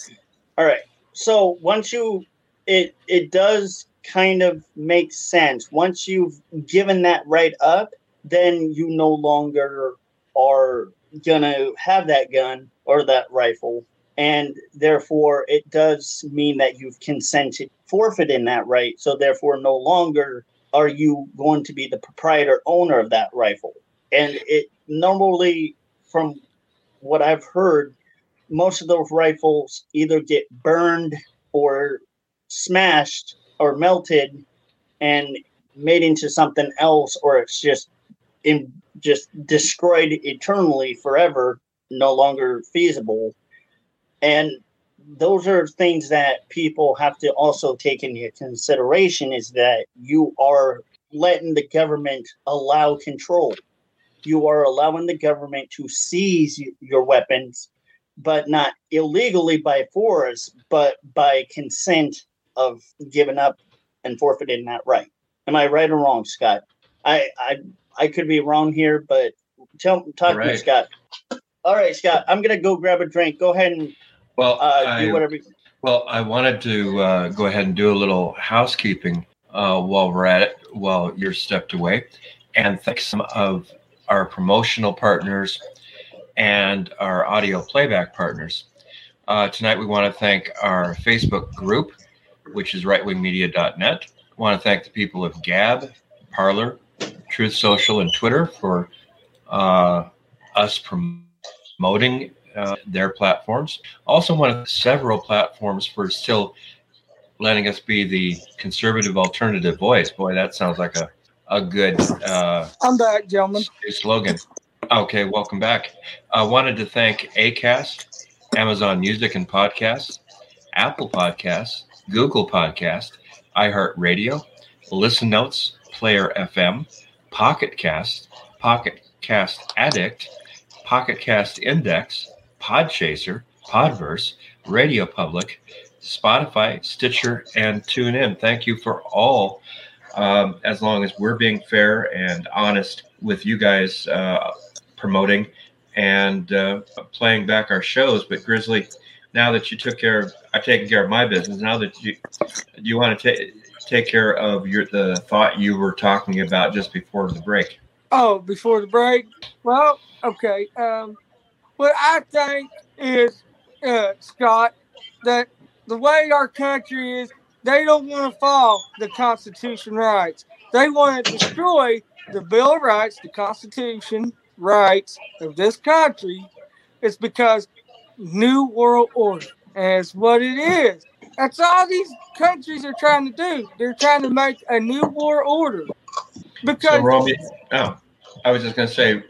All right. So once you it it does kind of make sense. Once you've given that right up, then you no longer are gonna have that gun or that rifle. And therefore it does mean that you've consented forfeiting that right. So therefore no longer are you going to be the proprietor owner of that rifle. And it normally from what I've heard, most of those rifles either get burned or smashed or melted and made into something else or it's just in just destroyed eternally forever no longer feasible and those are things that people have to also take into consideration is that you are letting the government allow control you are allowing the government to seize your weapons but not illegally by force, but by consent of giving up and forfeiting that right. Am I right or wrong, Scott? I I, I could be wrong here, but tell talk to me, Scott. All right, Scott. I'm gonna go grab a drink. Go ahead and Well, uh, I, do whatever. well, I wanted to uh, go ahead and do a little housekeeping uh, while we're at it, while you're stepped away, and thank some of our promotional partners and our audio playback partners. Uh, tonight, we want to thank our Facebook group, which is rightwingmedia.net. I want to thank the people of Gab, Parler, Truth Social, and Twitter for uh, us promoting uh, their platforms. Also, one of several platforms for still letting us be the conservative alternative voice. Boy, that sounds like a a good. Uh, I'm back, gentlemen. Slogan. Okay, welcome back. I wanted to thank Acast, Amazon Music and Podcasts, Apple Podcasts, Google Podcast, iHeartRadio, Listen Notes, Player FM, Pocket Cast, Pocket Cast Addict, Pocket Cast Index, Podchaser, Podverse, Radio Public, Spotify, Stitcher, and TuneIn. Thank you for all. Um, as long as we're being fair and honest with you guys uh, promoting and uh, playing back our shows. But Grizzly, now that you took care of, I've taken care of my business. Now that you you want to take take care of your the thought you were talking about just before the break. Oh, before the break. Well, okay. Um, what I think is, uh, Scott, that the way our country is, they don't want to follow the Constitution rights. They want to destroy the Bill of Rights, the Constitution rights of this country. It's because New World Order. It's what it is. That's all these countries are trying to do. They're trying to make a new world order. Because so oh, I was just going to say,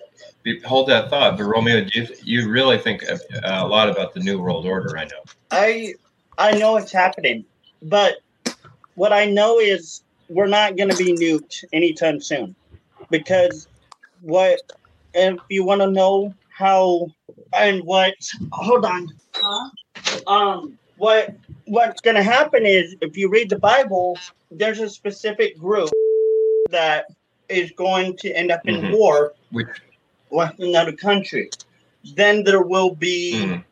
hold that thought. But Romeo, do you, you really think a, a lot about the new world order? I know. I I know it's happening, but what I know is we're not going to be nuked anytime soon, because what if you want to know how and what? Hold on. Huh? Um, what what's going to happen is if you read the Bible, there's a specific group that is going to end up in mm-hmm. war Which? With another country. Then there will be mm.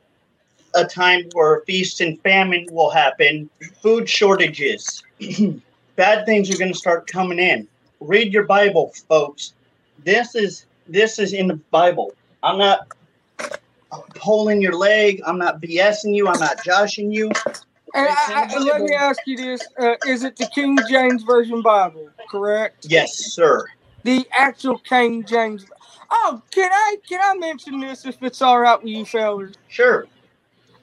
a time where feast and famine will happen, food shortages, <clears throat> bad things are going to start coming in. Read your Bible, folks. This is this is in the Bible. I'm not pulling your leg. I'm not BSing you. I'm not joshing you. And I, I, let me ask you this: uh, Is it the King James Version Bible? Correct. Yes, sir. The actual King James. Oh, can I can I mention this if it's all right with you fellas? Sure.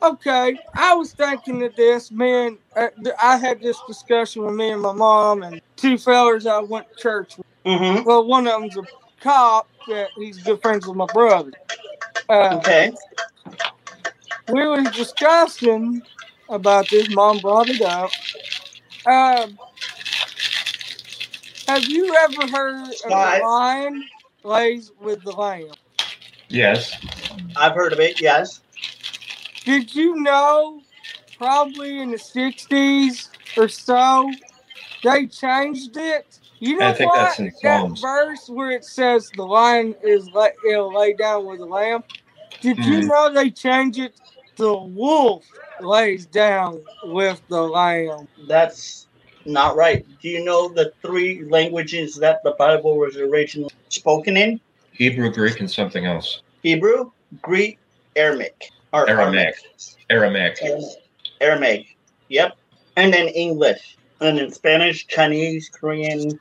Okay, I was thinking of this, man. Uh, I had this discussion with me and my mom and two fellas I went to church with. Mm-hmm. Well, one of them's a cop that he's good friends with my brother. Uh, okay. We were discussing about this. Mom brought it up. Um, have you ever heard of the lion lays with the lamb? Yes. I've heard of it, yes. Did you know probably in the 60s or so they changed it? You know I think what? that's in that verse where it says the lion is let it'll lay down with the lamb. Did mm. you hmm. know they changed it the wolf lays down with the lamb? That's not right. Do you know the three languages that the Bible was originally spoken in? Hebrew, Greek, and something else. Hebrew, Greek, Aramaic. Or Aramaic. Aramaic. Aramaic. Aramaic. Yep. And then English. And then Spanish, Chinese, Korean,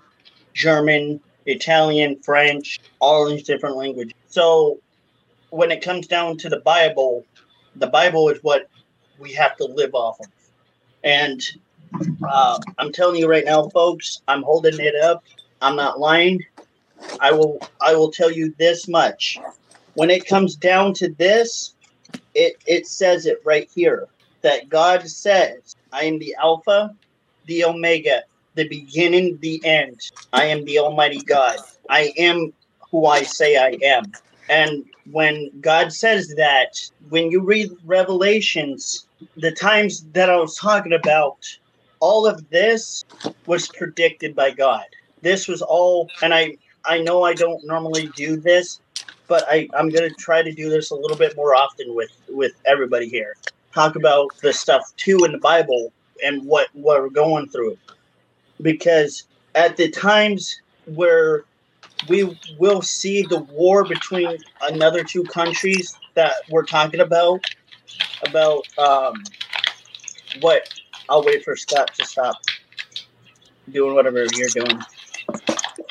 German, Italian, French, all these different languages. So when it comes down to the Bible, the Bible is what we have to live off of. And uh, I'm telling you right now, folks, I'm holding it up. I'm not lying. I will I will tell you this much. When it comes down to this, it, it says it right here that God says, I am the Alpha, the Omega, the beginning, the end. I am the Almighty God. I am who I say I am. And when God says that, when you read Revelations, the times that I was talking about, all of this was predicted by God. This was all, and I I know I don't normally do this, but I, I'm to try to do this a little bit more often with, with everybody here. Talk about the stuff too in the Bible and what, what we're going through. Because at the times where we will see the war between another two countries that we're talking about. About um, what? I'll wait for Scott to stop doing whatever you're doing.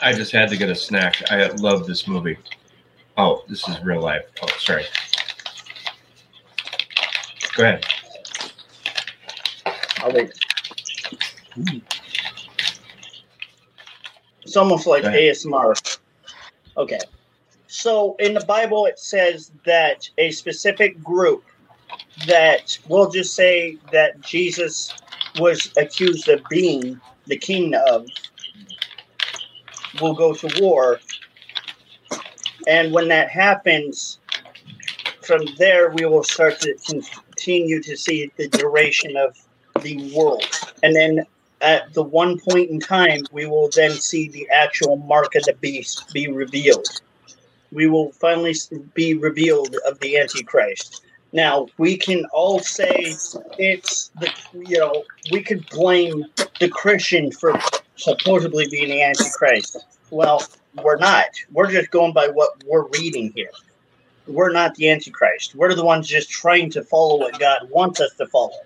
I just had to get a snack. I love this movie. Oh, this is real life. Oh, sorry. Go ahead. I'll wait. It's almost like ASMR. Okay. So in the Bible, it says that a specific group that we'll just say that Jesus was accused of being the king of will go to war. And when that happens, from there we will start to continue to see the duration of the world. And then at the one point in time, we will then see the actual mark of the beast be revealed. We will finally be revealed of the Antichrist. Now, we can all say it's the, you know, we could blame the Christian for supposedly being the Antichrist. Well, we're not. We're just going by what we're reading here. We're not the Antichrist. We're the ones just trying to follow what God wants us to follow.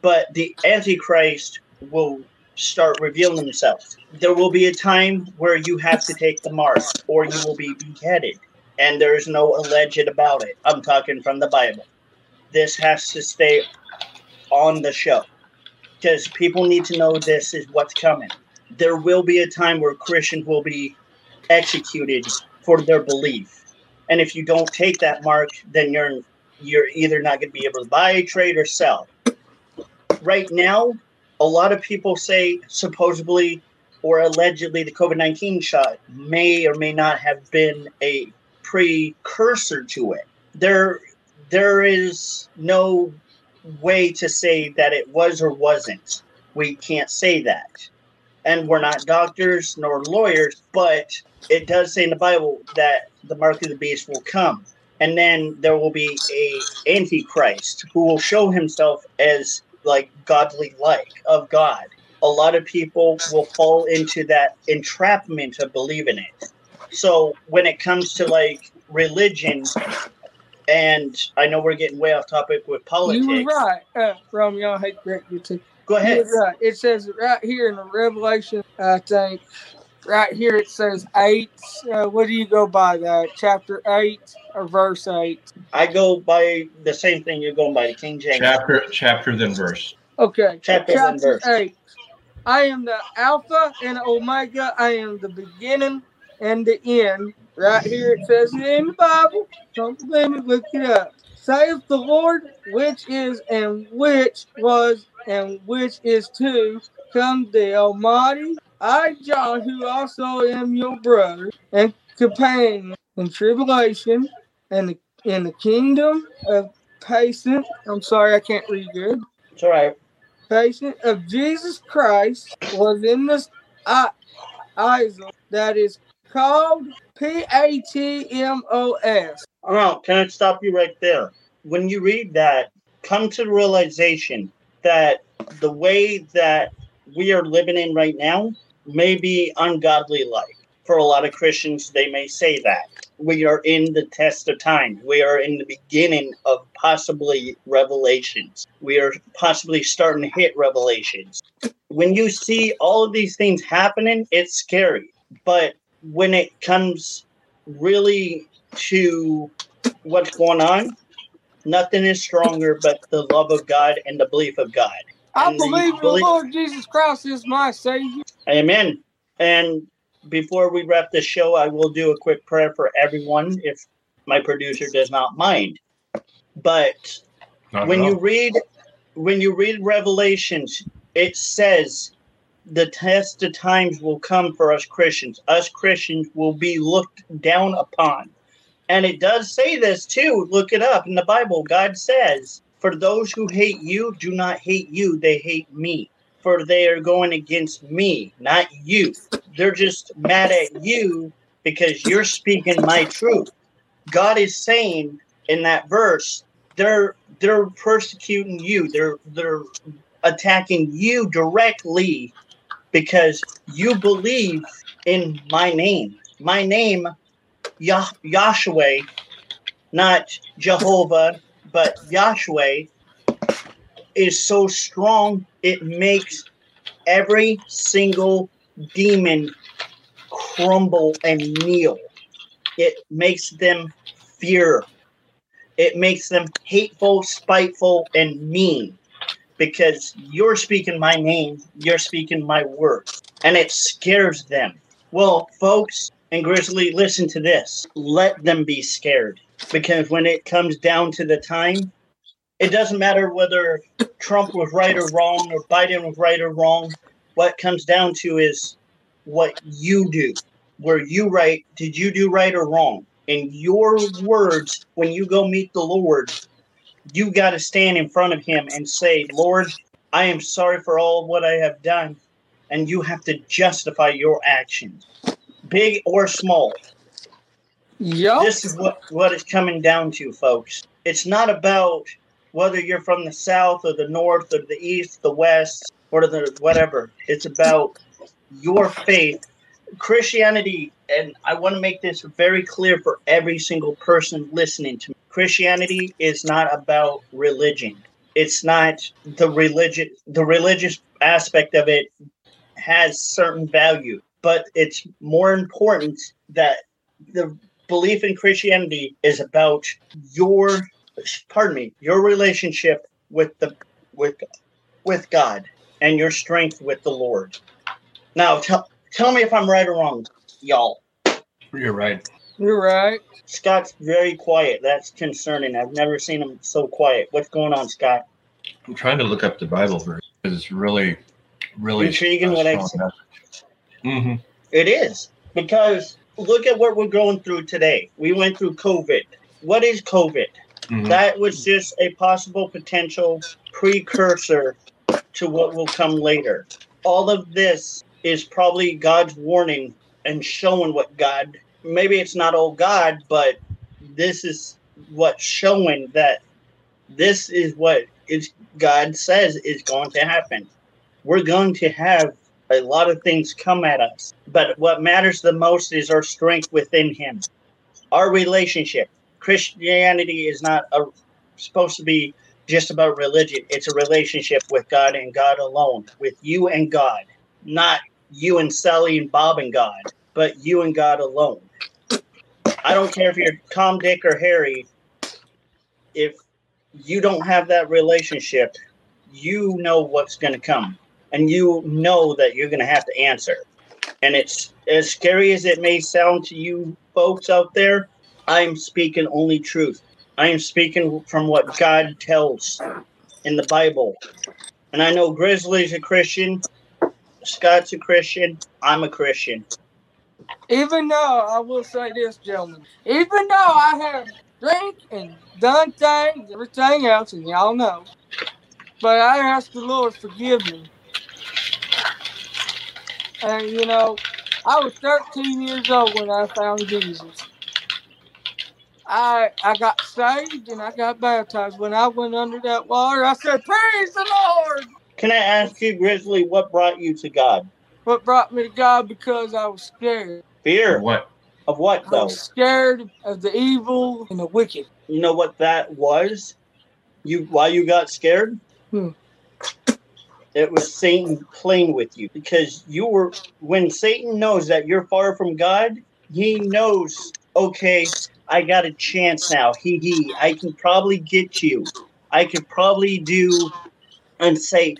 But the Antichrist will start revealing himself. There will be a time where you have to take the mark or you will be beheaded. And there's no alleged about it. I'm talking from the Bible. This has to stay on the show because people need to know this is what's coming. There will be a time where Christians will be executed for their belief. And if you don't take that mark, then you're you're either not going to be able to buy, trade, or sell. Right now, a lot of people say supposedly or allegedly the COVID 19 shot may or may not have been a precursor to it. There, there is no way to say that it was or wasn't. We can't say that. And we're not doctors nor lawyers, but it does say in the Bible that the mark of the beast will come. And then there will be a antichrist who will show himself as like godly like of God. A lot of people will fall into that entrapment of believing it. So when it comes to like religion, and I know we're getting way off topic with politics. You were right, uh, Romeo. I hate to correct you too. Go You ahead. were right. It says right here in the Revelation. I think right here it says eight. Uh, what do you go by that? Chapter eight or verse eight? I go by the same thing you're going by, the King James. Chapter, chapter, then verse. Okay. Chapter and verse. eight. I am the Alpha and Omega. I am the beginning and the end. Right here it says it in the Bible. Don't believe me, look it up. Saith the Lord, which is and which was and which is to come the Almighty. I, John, who also am your brother and companion in tribulation and in the kingdom of patient. I'm sorry, I can't read good It's all right. patient of Jesus Christ was in this I- Isaac that is called P A T M O S. Oh, can I stop you right there? When you read that, come to the realization that the way that we are living in right now may be ungodly like. For a lot of Christians, they may say that. We are in the test of time. We are in the beginning of possibly revelations. We are possibly starting to hit revelations. When you see all of these things happening, it's scary. But when it comes really to what's going on, nothing is stronger but the love of God and the belief of God. I And you believe the believe- Lord Jesus Christ is my Savior. Amen. And before we wrap this show, I will do a quick prayer for everyone if my producer does not mind. But Not when you read when you read revelations it says the test of times will come for us christians. Us christians will be looked down upon. And it does say this too. Look it up in the bible. God says for those who hate you do not hate you they hate me. For they are going against me not you. They're just mad at you because you're speaking my truth. God is saying in that verse they're they're persecuting you. They're they're attacking you directly because you believe in my name my name, Yah- Yahshua, not Jehovah, but Yahshua, is so strong it makes every single demon crumble and kneel. It makes them fear. It makes them hateful, spiteful, and mean because you're speaking my name, you're speaking my words, and it scares them. Well, folks and Grizzly, listen to this. Let them be scared because when it comes down to the time, it doesn't matter whether Trump was right or wrong or Biden was right or wrong. What comes down to is what you do. Were you right? Did you do right or wrong? In your words, when you go meet the Lord, you got to stand in front of Him and say, Lord, I am sorry for all what I have done. And you have to justify your actions, big or small. Yep. This is what, what it's coming down to, folks. It's not about whether you're from the south or the north or the east, the west, or the whatever. It's about your faith. Christianity, and I want to make this very clear for every single person listening to me. Christianity is not about religion. It's not the religion the religious aspect of it has certain value, but it's more important that the belief in Christianity is about your pardon me, your relationship with the with with God and your strength with the Lord. Now tell tell me if I'm right or wrong, y'all. You're right. You're right. Scott's very quiet. That's concerning. I've never seen him so quiet. What's going on, Scott? I'm trying to look up the Bible verse because it's really, really Intriguing what I said. Mm-hmm. It is because look at what we're going through today. We went through COVID. What is COVID? Mhm. That was just a possible potential precursor to what will come later. All of this is probably God's warning and showing what God, maybe it's not all God, but this is what's showing that this is what is God says is going to happen. We're going to have a lot of things come at us, but what matters the most is our strength within Him, our relationship. Christianity is not a, supposed to be just about religion. It's a relationship with God and God alone, with you and God, not you and Sally and Bob and God, but you and God alone. I don't care if you're Tom, Dick, or Harry. If you don't have that relationship, you know what's going to come, and you know that you're going to have to answer. And it's as scary as it may sound to you folks out there. I'm speaking only truth. I am speaking from what God tells in the Bible. And I know Grizzly's a Christian, Scott's a Christian, I'm a Christian. Even though I will say this, gentlemen, even though I have drank and done things, everything else, and y'all know, but I ask the Lord forgive me. And you know, I was 13 years old when I found Jesus. I I got saved and I got baptized. When I went under that water, I said, "Praise the Lord." Can I ask you, Grizzly, what brought you to God? What brought me to God because I was scared. Fear of What? of what, though? I though? was scared of the evil and the wicked. You know what that was? You why you got scared? Hmm. It was Satan playing with you because you were when Satan knows that you're far from God, he knows, okay, I got a chance now. He he I can probably get you. I could probably do and say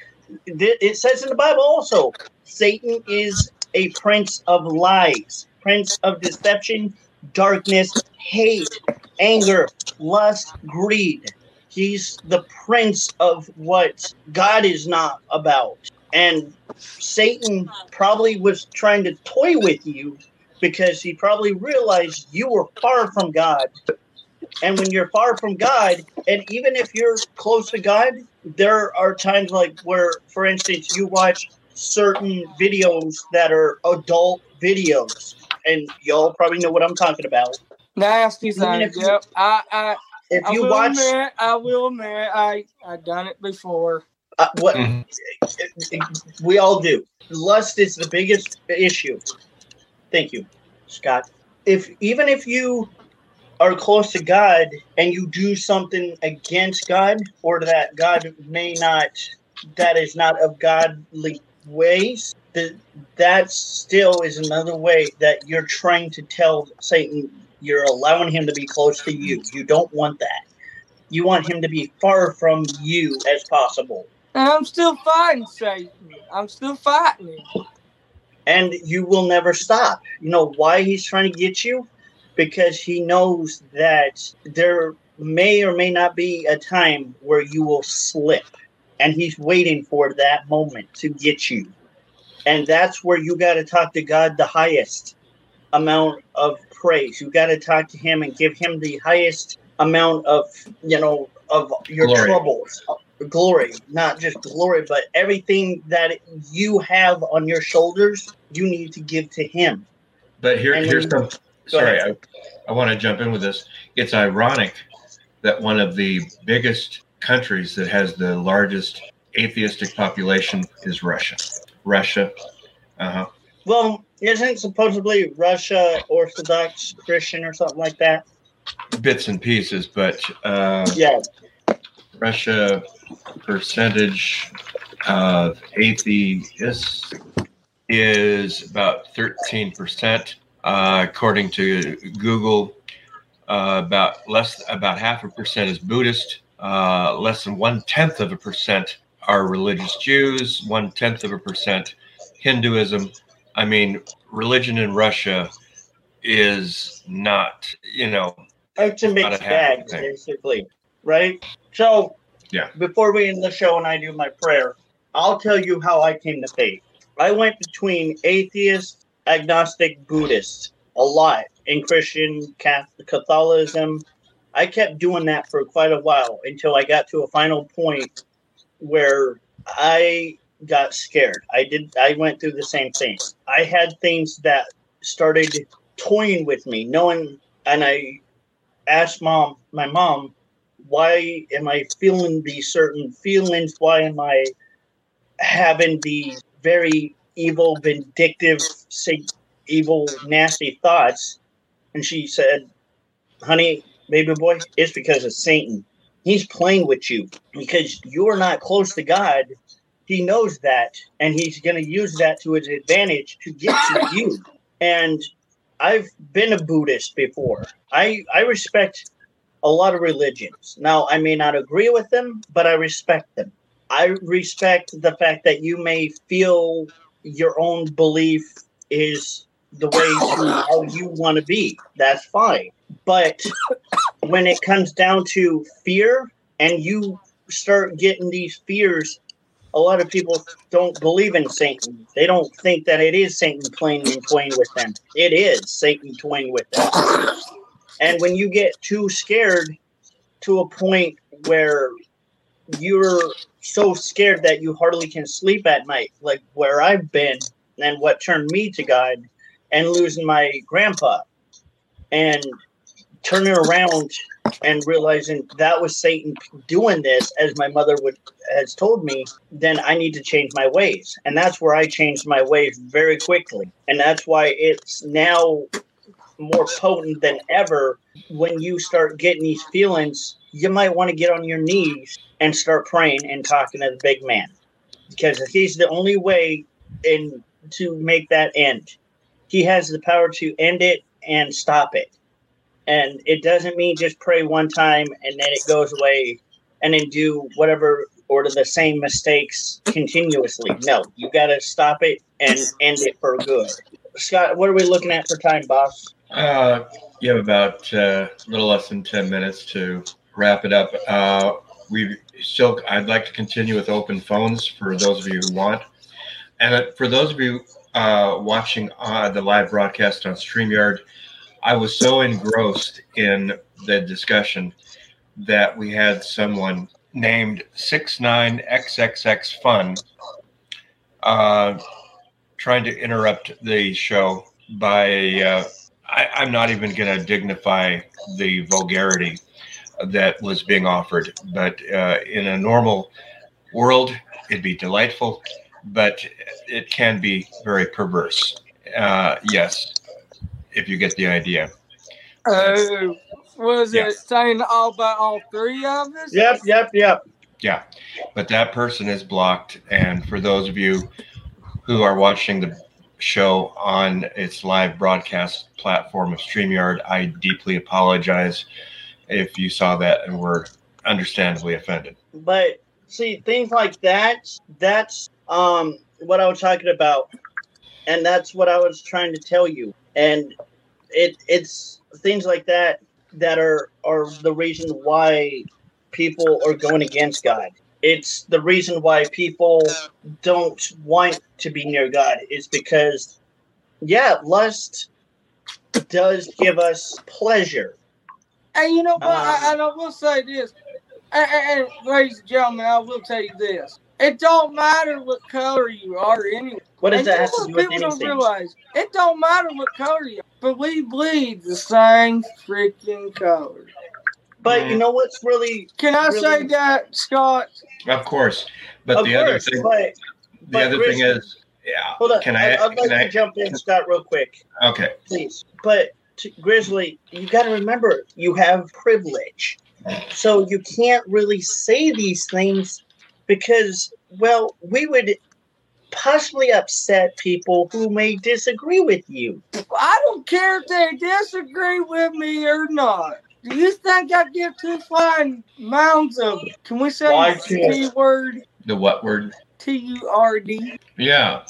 it says in the Bible also, Satan is a prince of lies, prince of deception, darkness, hate, anger, lust, greed. He's the prince of what God is not about. And Satan probably was trying to toy with you because he probably realized you were far from God. And when you're far from God, and even if you're close to God, there are times like where, for instance, you watch certain videos that are adult videos, and y'all probably know what I'm talking about. Nasty Even things. if Yep. I I If I you will watch admit, I will admit, I I done it before. uh, what Mhm. we all do, lust is the biggest issue. Thank you. Scott. If even if you are close to God and you do something against God or that God may not that is not of godly ways, that that still is another way that you're trying to tell Satan you're allowing him to be close to you. You don't want that. You want him to be far from you as possible. And I'm still fighting Satan. I'm still fighting him. And you will never stop. You know why he's trying to get you? Because he knows that there may or may not be a time where you will slip. And he's waiting for that moment to get you. And that's where you got to talk to God the highest amount of praise. You got to talk to him and give him the highest amount of, you know, of your Glory. troubles. Glory, not just glory, but everything that you have on your shoulders, you need to give to him. But here, And here's some. Sorry, I. I want to jump in with this. It's ironic that one of the biggest countries that has the largest atheistic population is Russia. Russia. Uh huh. Well, isn't supposedly Russia Orthodox Christian or something like that? Bits and pieces, but uh, Yeah. Russia percentage of atheists is about 13%. Uh, according to Google, uh, about less about half a percent is Buddhist. Uh, less than one tenth of a percent are religious Jews. One tenth of a percent Hinduism. I mean, religion in Russia is not, you know, It's a mixed a bag, thing. basically. Right? So, Yeah. before we end the show and I do my prayer, I'll tell you how I came to faith. I went between atheist, agnostic, Buddhist a lot in Christian Catholicism. I kept doing that for quite a while until I got to a final point where I got scared. I did. I went through the same thing. I had things that started toying with me, knowing, and I asked mom, my mom, why am I feeling these certain feelings? Why am I having these very evil, vindictive, say, evil, nasty thoughts? And she said, honey, baby boy, it's because of Satan. He's playing with you because you're not close to God. He knows that, and he's going to use that to his advantage to get to <coughs> you. And I've been a Buddhist before. I I respect a lot of religions. Now, I may not agree with them, but I respect them. I respect the fact that you may feel your own belief is the way to how you want to be. That's fine. But when it comes down to fear and you start getting these fears, a lot of people don't believe in Satan. They don't think that it is Satan playing and toying with them. It is Satan toying with them. And when you get too scared to a point where you're so scared that you hardly can sleep at night, like where I've been, and what turned me to God, and losing my grandpa, and turning around and realizing that was Satan doing this, as my mother would has told me, then I need to change my ways, and that's where I changed my ways very quickly, and that's why it's now more potent than ever when you start getting these feelings you might want to get on your knees and start praying and talking to the big man. Because he's the only way in to make that end. He has the power to end it and stop it and it doesn't mean just pray one time and then it goes away and then do whatever or the same mistakes continuously no you got to stop it and end it for good scott what are we looking at for time boss Uh, you have about uh, a little less than 10 minutes to wrap it up. Uh, we still, I'd like to continue with open phones for those of you who want. And for those of you uh, watching uh, the live broadcast on StreamYard, I was so engrossed in the discussion that we had someone named 69XXX Fun uh, trying to interrupt the show by uh, I, I'm not even going to dignify the vulgarity that was being offered, but uh, in a normal world, it'd be delightful, but it can be very perverse. Uh, yes, if you get the idea. Oh, was Yeah. it saying all about all three of us? Yep, yep, yep. Yeah, but that person is blocked. And for those of you who are watching the show on its live broadcast platform of StreamYard, I deeply apologize if you saw that and were understandably offended. But see, things like that, that's um what I was talking about. And that's what I was trying to tell you. And it it's things like that that are are the reason why people are going against God. It's the reason why people don't want to be near God is because yeah, lust does give us pleasure. And you know what? I, Um, and I will say this, and, and, and ladies and gentlemen, I will tell you this: it don't matter what color you are anyway. What does And that have to do with people don't realize? It don't matter what color you are, but we bleed the same freaking color. But you know what's really Can I say that, Scott? Of course, but of the other course, thing, but the but other Chris- thing is, yeah. hold on. Can I? I, would like Can I? to jump in, Scott, real quick, Okay. please. But t- Grizzly, you got to remember, you have privilege, so you can't really say these things because, well, we would possibly upset people who may disagree with you. I don't care if they disagree with me or not. Do you think I give two flying mounds of? Can we say Why the T word? The what word? T U R D. Yeah.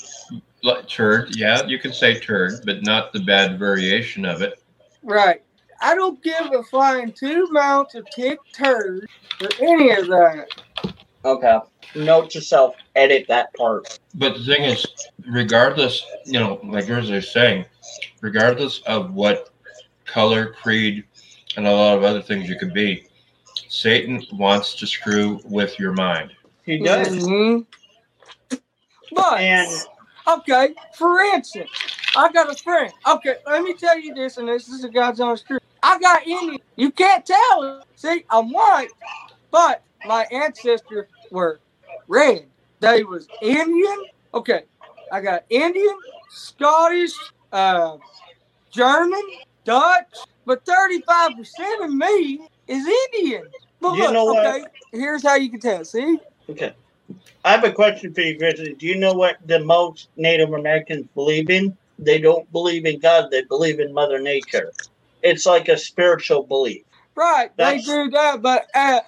Like Turd. Yeah, you can say turd, but not the bad variation of it. Right. I don't give a flying two mounts of tick turd or any of that. Okay. Note to self: edit that part. But the thing is, regardless, you know, like yours is saying, regardless of what color, creed, and a lot of other things you could be, Satan wants to screw with your mind. He does, Mhm. But and okay, for instance, I got a friend. Okay, let me tell you this, and this is a God's honest truth. I got Indian. You can't tell. See, I'm white, but my ancestors were red. They was Indian. Okay, I got Indian, Scottish, uh, German, Dutch, but 35% of me is Indian. But You look, know what? okay, here's how you can tell. See, Okay. I have a question for you, Grizzly. Do you know what the most Native Americans believe in? They don't believe in God, they believe in Mother Nature. It's like a spiritual belief. Right, That's- they do that, but uh,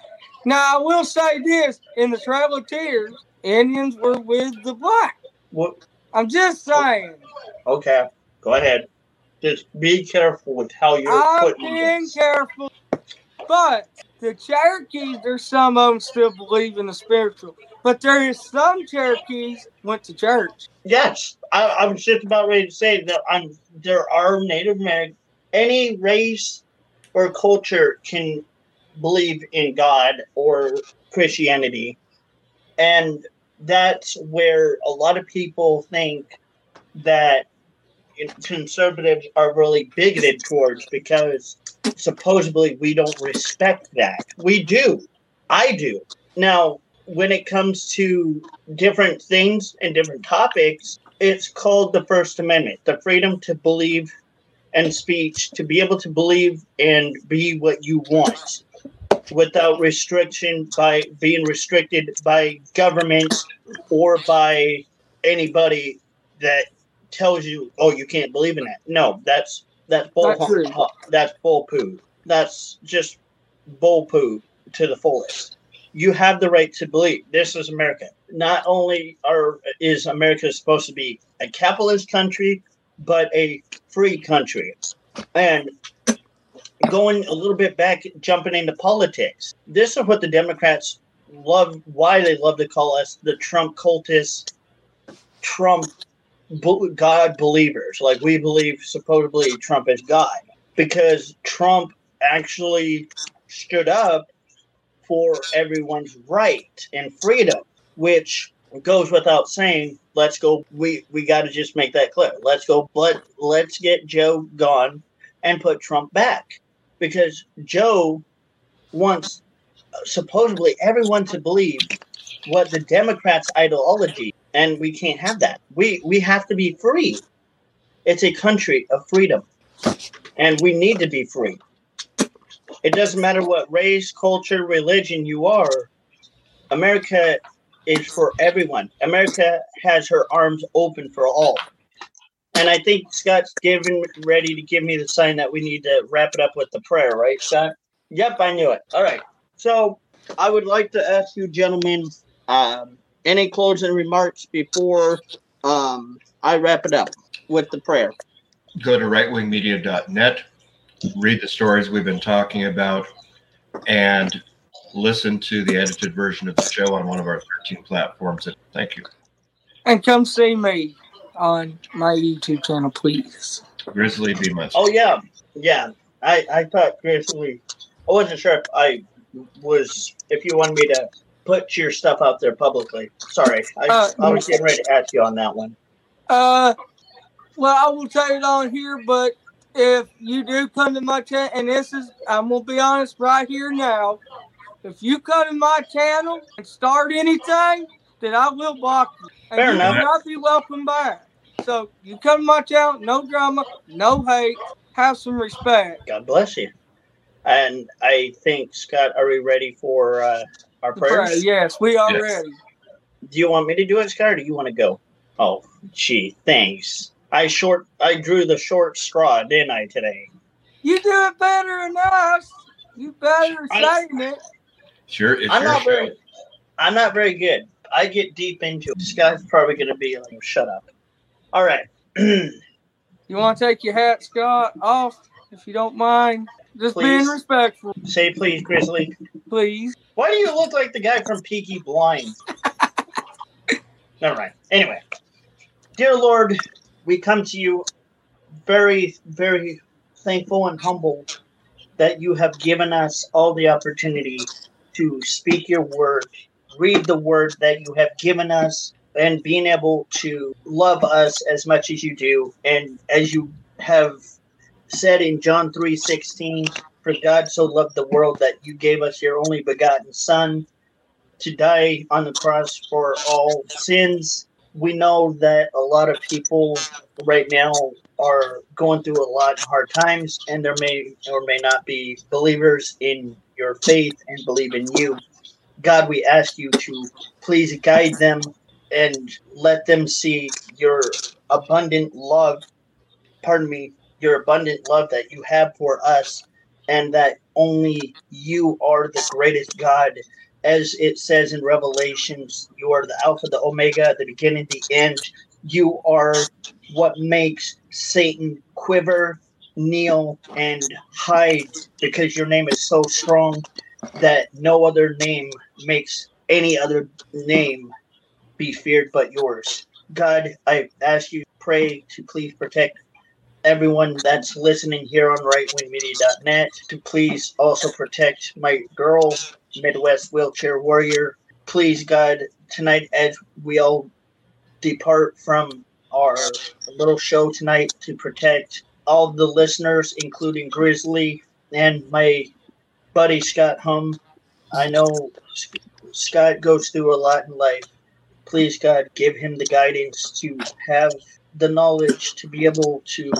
now I will say this: in the Tears, Indians were with the black. What? I'm just saying. Okay, go ahead. Just be careful with how you're I'm putting being this. careful, but the Cherokees, there's some of them still believe in the spiritual, but there is some Cherokees went to church. Yes, I, I was just about ready to say that I'm. There are Native American. Any race or culture can believe in God or Christianity, and that's where a lot of people think that conservatives are really bigoted towards because supposedly we don't respect that. We do. I do. Now, when it comes to different things and different topics, it's called the First Amendment the freedom to believe and speech, to be able to believe and be what you want without restriction by being restricted by government or by anybody that tells you, oh, you can't believe in that. No, that's that's bull. That's bull poo. That's just bull poo to the fullest. You have the right to believe. This is America. Not only are is America supposed to be a capitalist country, but a free country. And going a little bit back, jumping into politics. This is what the Democrats love. Why they love to call us the Trump cultists, Trump God believers. Like we believe supposedly Trump is God because Trump actually stood up for everyone's right and freedom, which goes without saying. Let's go. We we got to just make that clear. Let's go. Let let's get Joe gone and put Trump back because Joe wants supposedly everyone to believe what the Democrats' ideology, and we can't have that. We we have to be free. It's a country of freedom. and we need to be free. It doesn't matter what race, culture, religion you are. America is for everyone. America has her arms open for all. And I think Scott's given ready to give me the sign that we need to wrap it up with the prayer, right, Scott? Yep, I knew it. All right. So I would like to ask you, gentlemen, um, any closing remarks before um, I wrap it up with the prayer? Go to rightwingmedia.net, read the stories we've been talking about, and listen to the edited version of the show on one of our 13 platforms. Thank you. And come see me on my YouTube channel, please. Grizzly be my. Oh yeah, yeah. I I thought Grizzly. I wasn't sure if I was if you wanted me to put your stuff out there publicly. Sorry, I, uh, I was getting ready to ask you on that one. Uh, well, I will tell it on here, but if you do come to my channel, and this is, I'm gonna be honest right here now. If you come to my channel and start anything, then I will block you. And Fair you enough. will not be welcome back. So you come to my channel, no drama, no hate, have some respect. God bless you. And I think Scott, are we ready for uh, our prayers? Pray. Yes, we are Yes. ready. Do you want me to do it, Scott, or do you want to go? Oh, gee, thanks. I short, I drew the short straw, didn't I today? You do it better than us. You better I- saying it. Sure, it's I'm your not show. very, I'm not very good. I get deep into it. This guy's probably going to be like, shut up. All right. <clears throat> You want to take your hat, Scott, off if you don't mind. Just being respectful, Say please, Grizzly. please. Why do you look like the guy from Peaky Blind? Never mind. Anyway, dear Lord, we come to you very, very thankful and humble that you have given us all the opportunity to speak your word, read the word that you have given us, and being able to love us as much as you do, and as you have said in John three sixteen. For God so loved the world that you gave us your only begotten Son to die on the cross for all sins. We know that a lot of people right now are going through a lot of hard times, and there may or may not be believers in your faith and believe in you. God, we ask you to please guide them and let them see your abundant love. Pardon me, your abundant love that you have for us and that only you are the greatest God. As it says in Revelations, you are the Alpha, the Omega, the beginning, the end. You are what makes Satan quiver, kneel, and hide because your name is so strong that no other name makes any other name be feared but yours. God, I ask you, pray to please protect everyone that's listening here on rightwingmedia.net to please also protect my girl, Midwest Wheelchair Warrior. Please, God, tonight as we all depart from our little show tonight to protect all the listeners, including Grizzly and my buddy Scott Hum. I know Scott goes through a lot in life. Please, God, give him the guidance to have the knowledge to be able to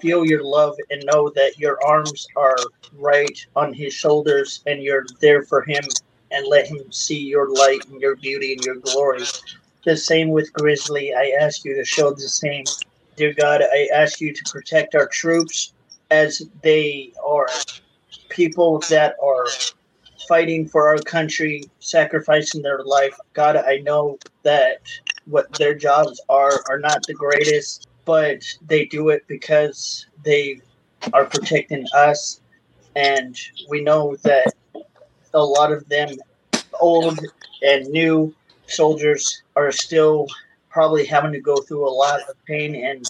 feel your love and know that your arms are right on his shoulders and you're there for him and let him see your light and your beauty and your glory. The same with Grizzly. I ask you to show the same. Dear God, I ask you to protect our troops as they are people that are fighting for our country, sacrificing their life. God, I know that what their jobs are are not the greatest, but they do it because they are protecting us. And we know that a lot of them, old and new soldiers, are still probably having to go through a lot of pain and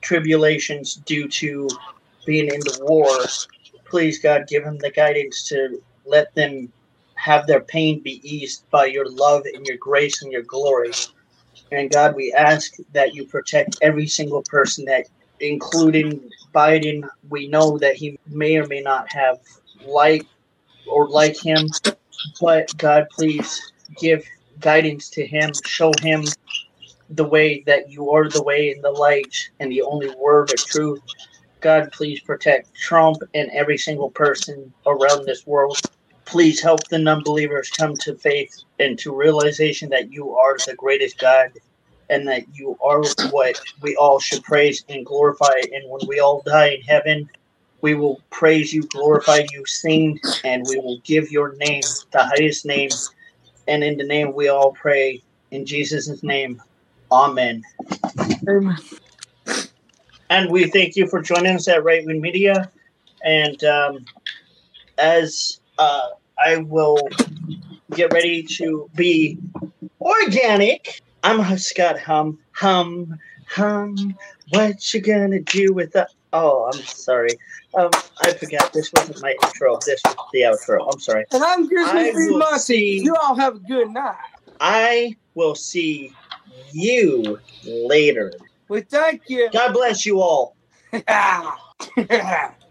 tribulations due to being in the war. Please, God, give them the guidance to let them have their pain be eased by your love and your grace and your glory. And God, we ask that you protect every single person that, including Biden, we know that he may or may not have like or like him, but God, please give guidance to him, show him the way that you are the way and the light and the only word of truth. God, please protect Trump and every single person around this world. Please help the non-believers come to faith and to realization that you are the greatest God and that you are what we all should praise and glorify. And when we all die in heaven, we will praise you, glorify you, sing, and we will give your name the highest name. And in the name we all pray. In Jesus' name, Amen. Amen. And we thank you for joining us at Right Wing Media. And um, as uh, I will get ready to be organic, I'm Scott Hum. Hum, hum. What you gonna do with the? Oh, I'm sorry. Um, I forgot this wasn't my intro. This was the outro. I'm sorry. And I'm Grizzly Free will You all have a good night. I will see you later. We thank you. God bless you all. Yeah. <laughs> <laughs>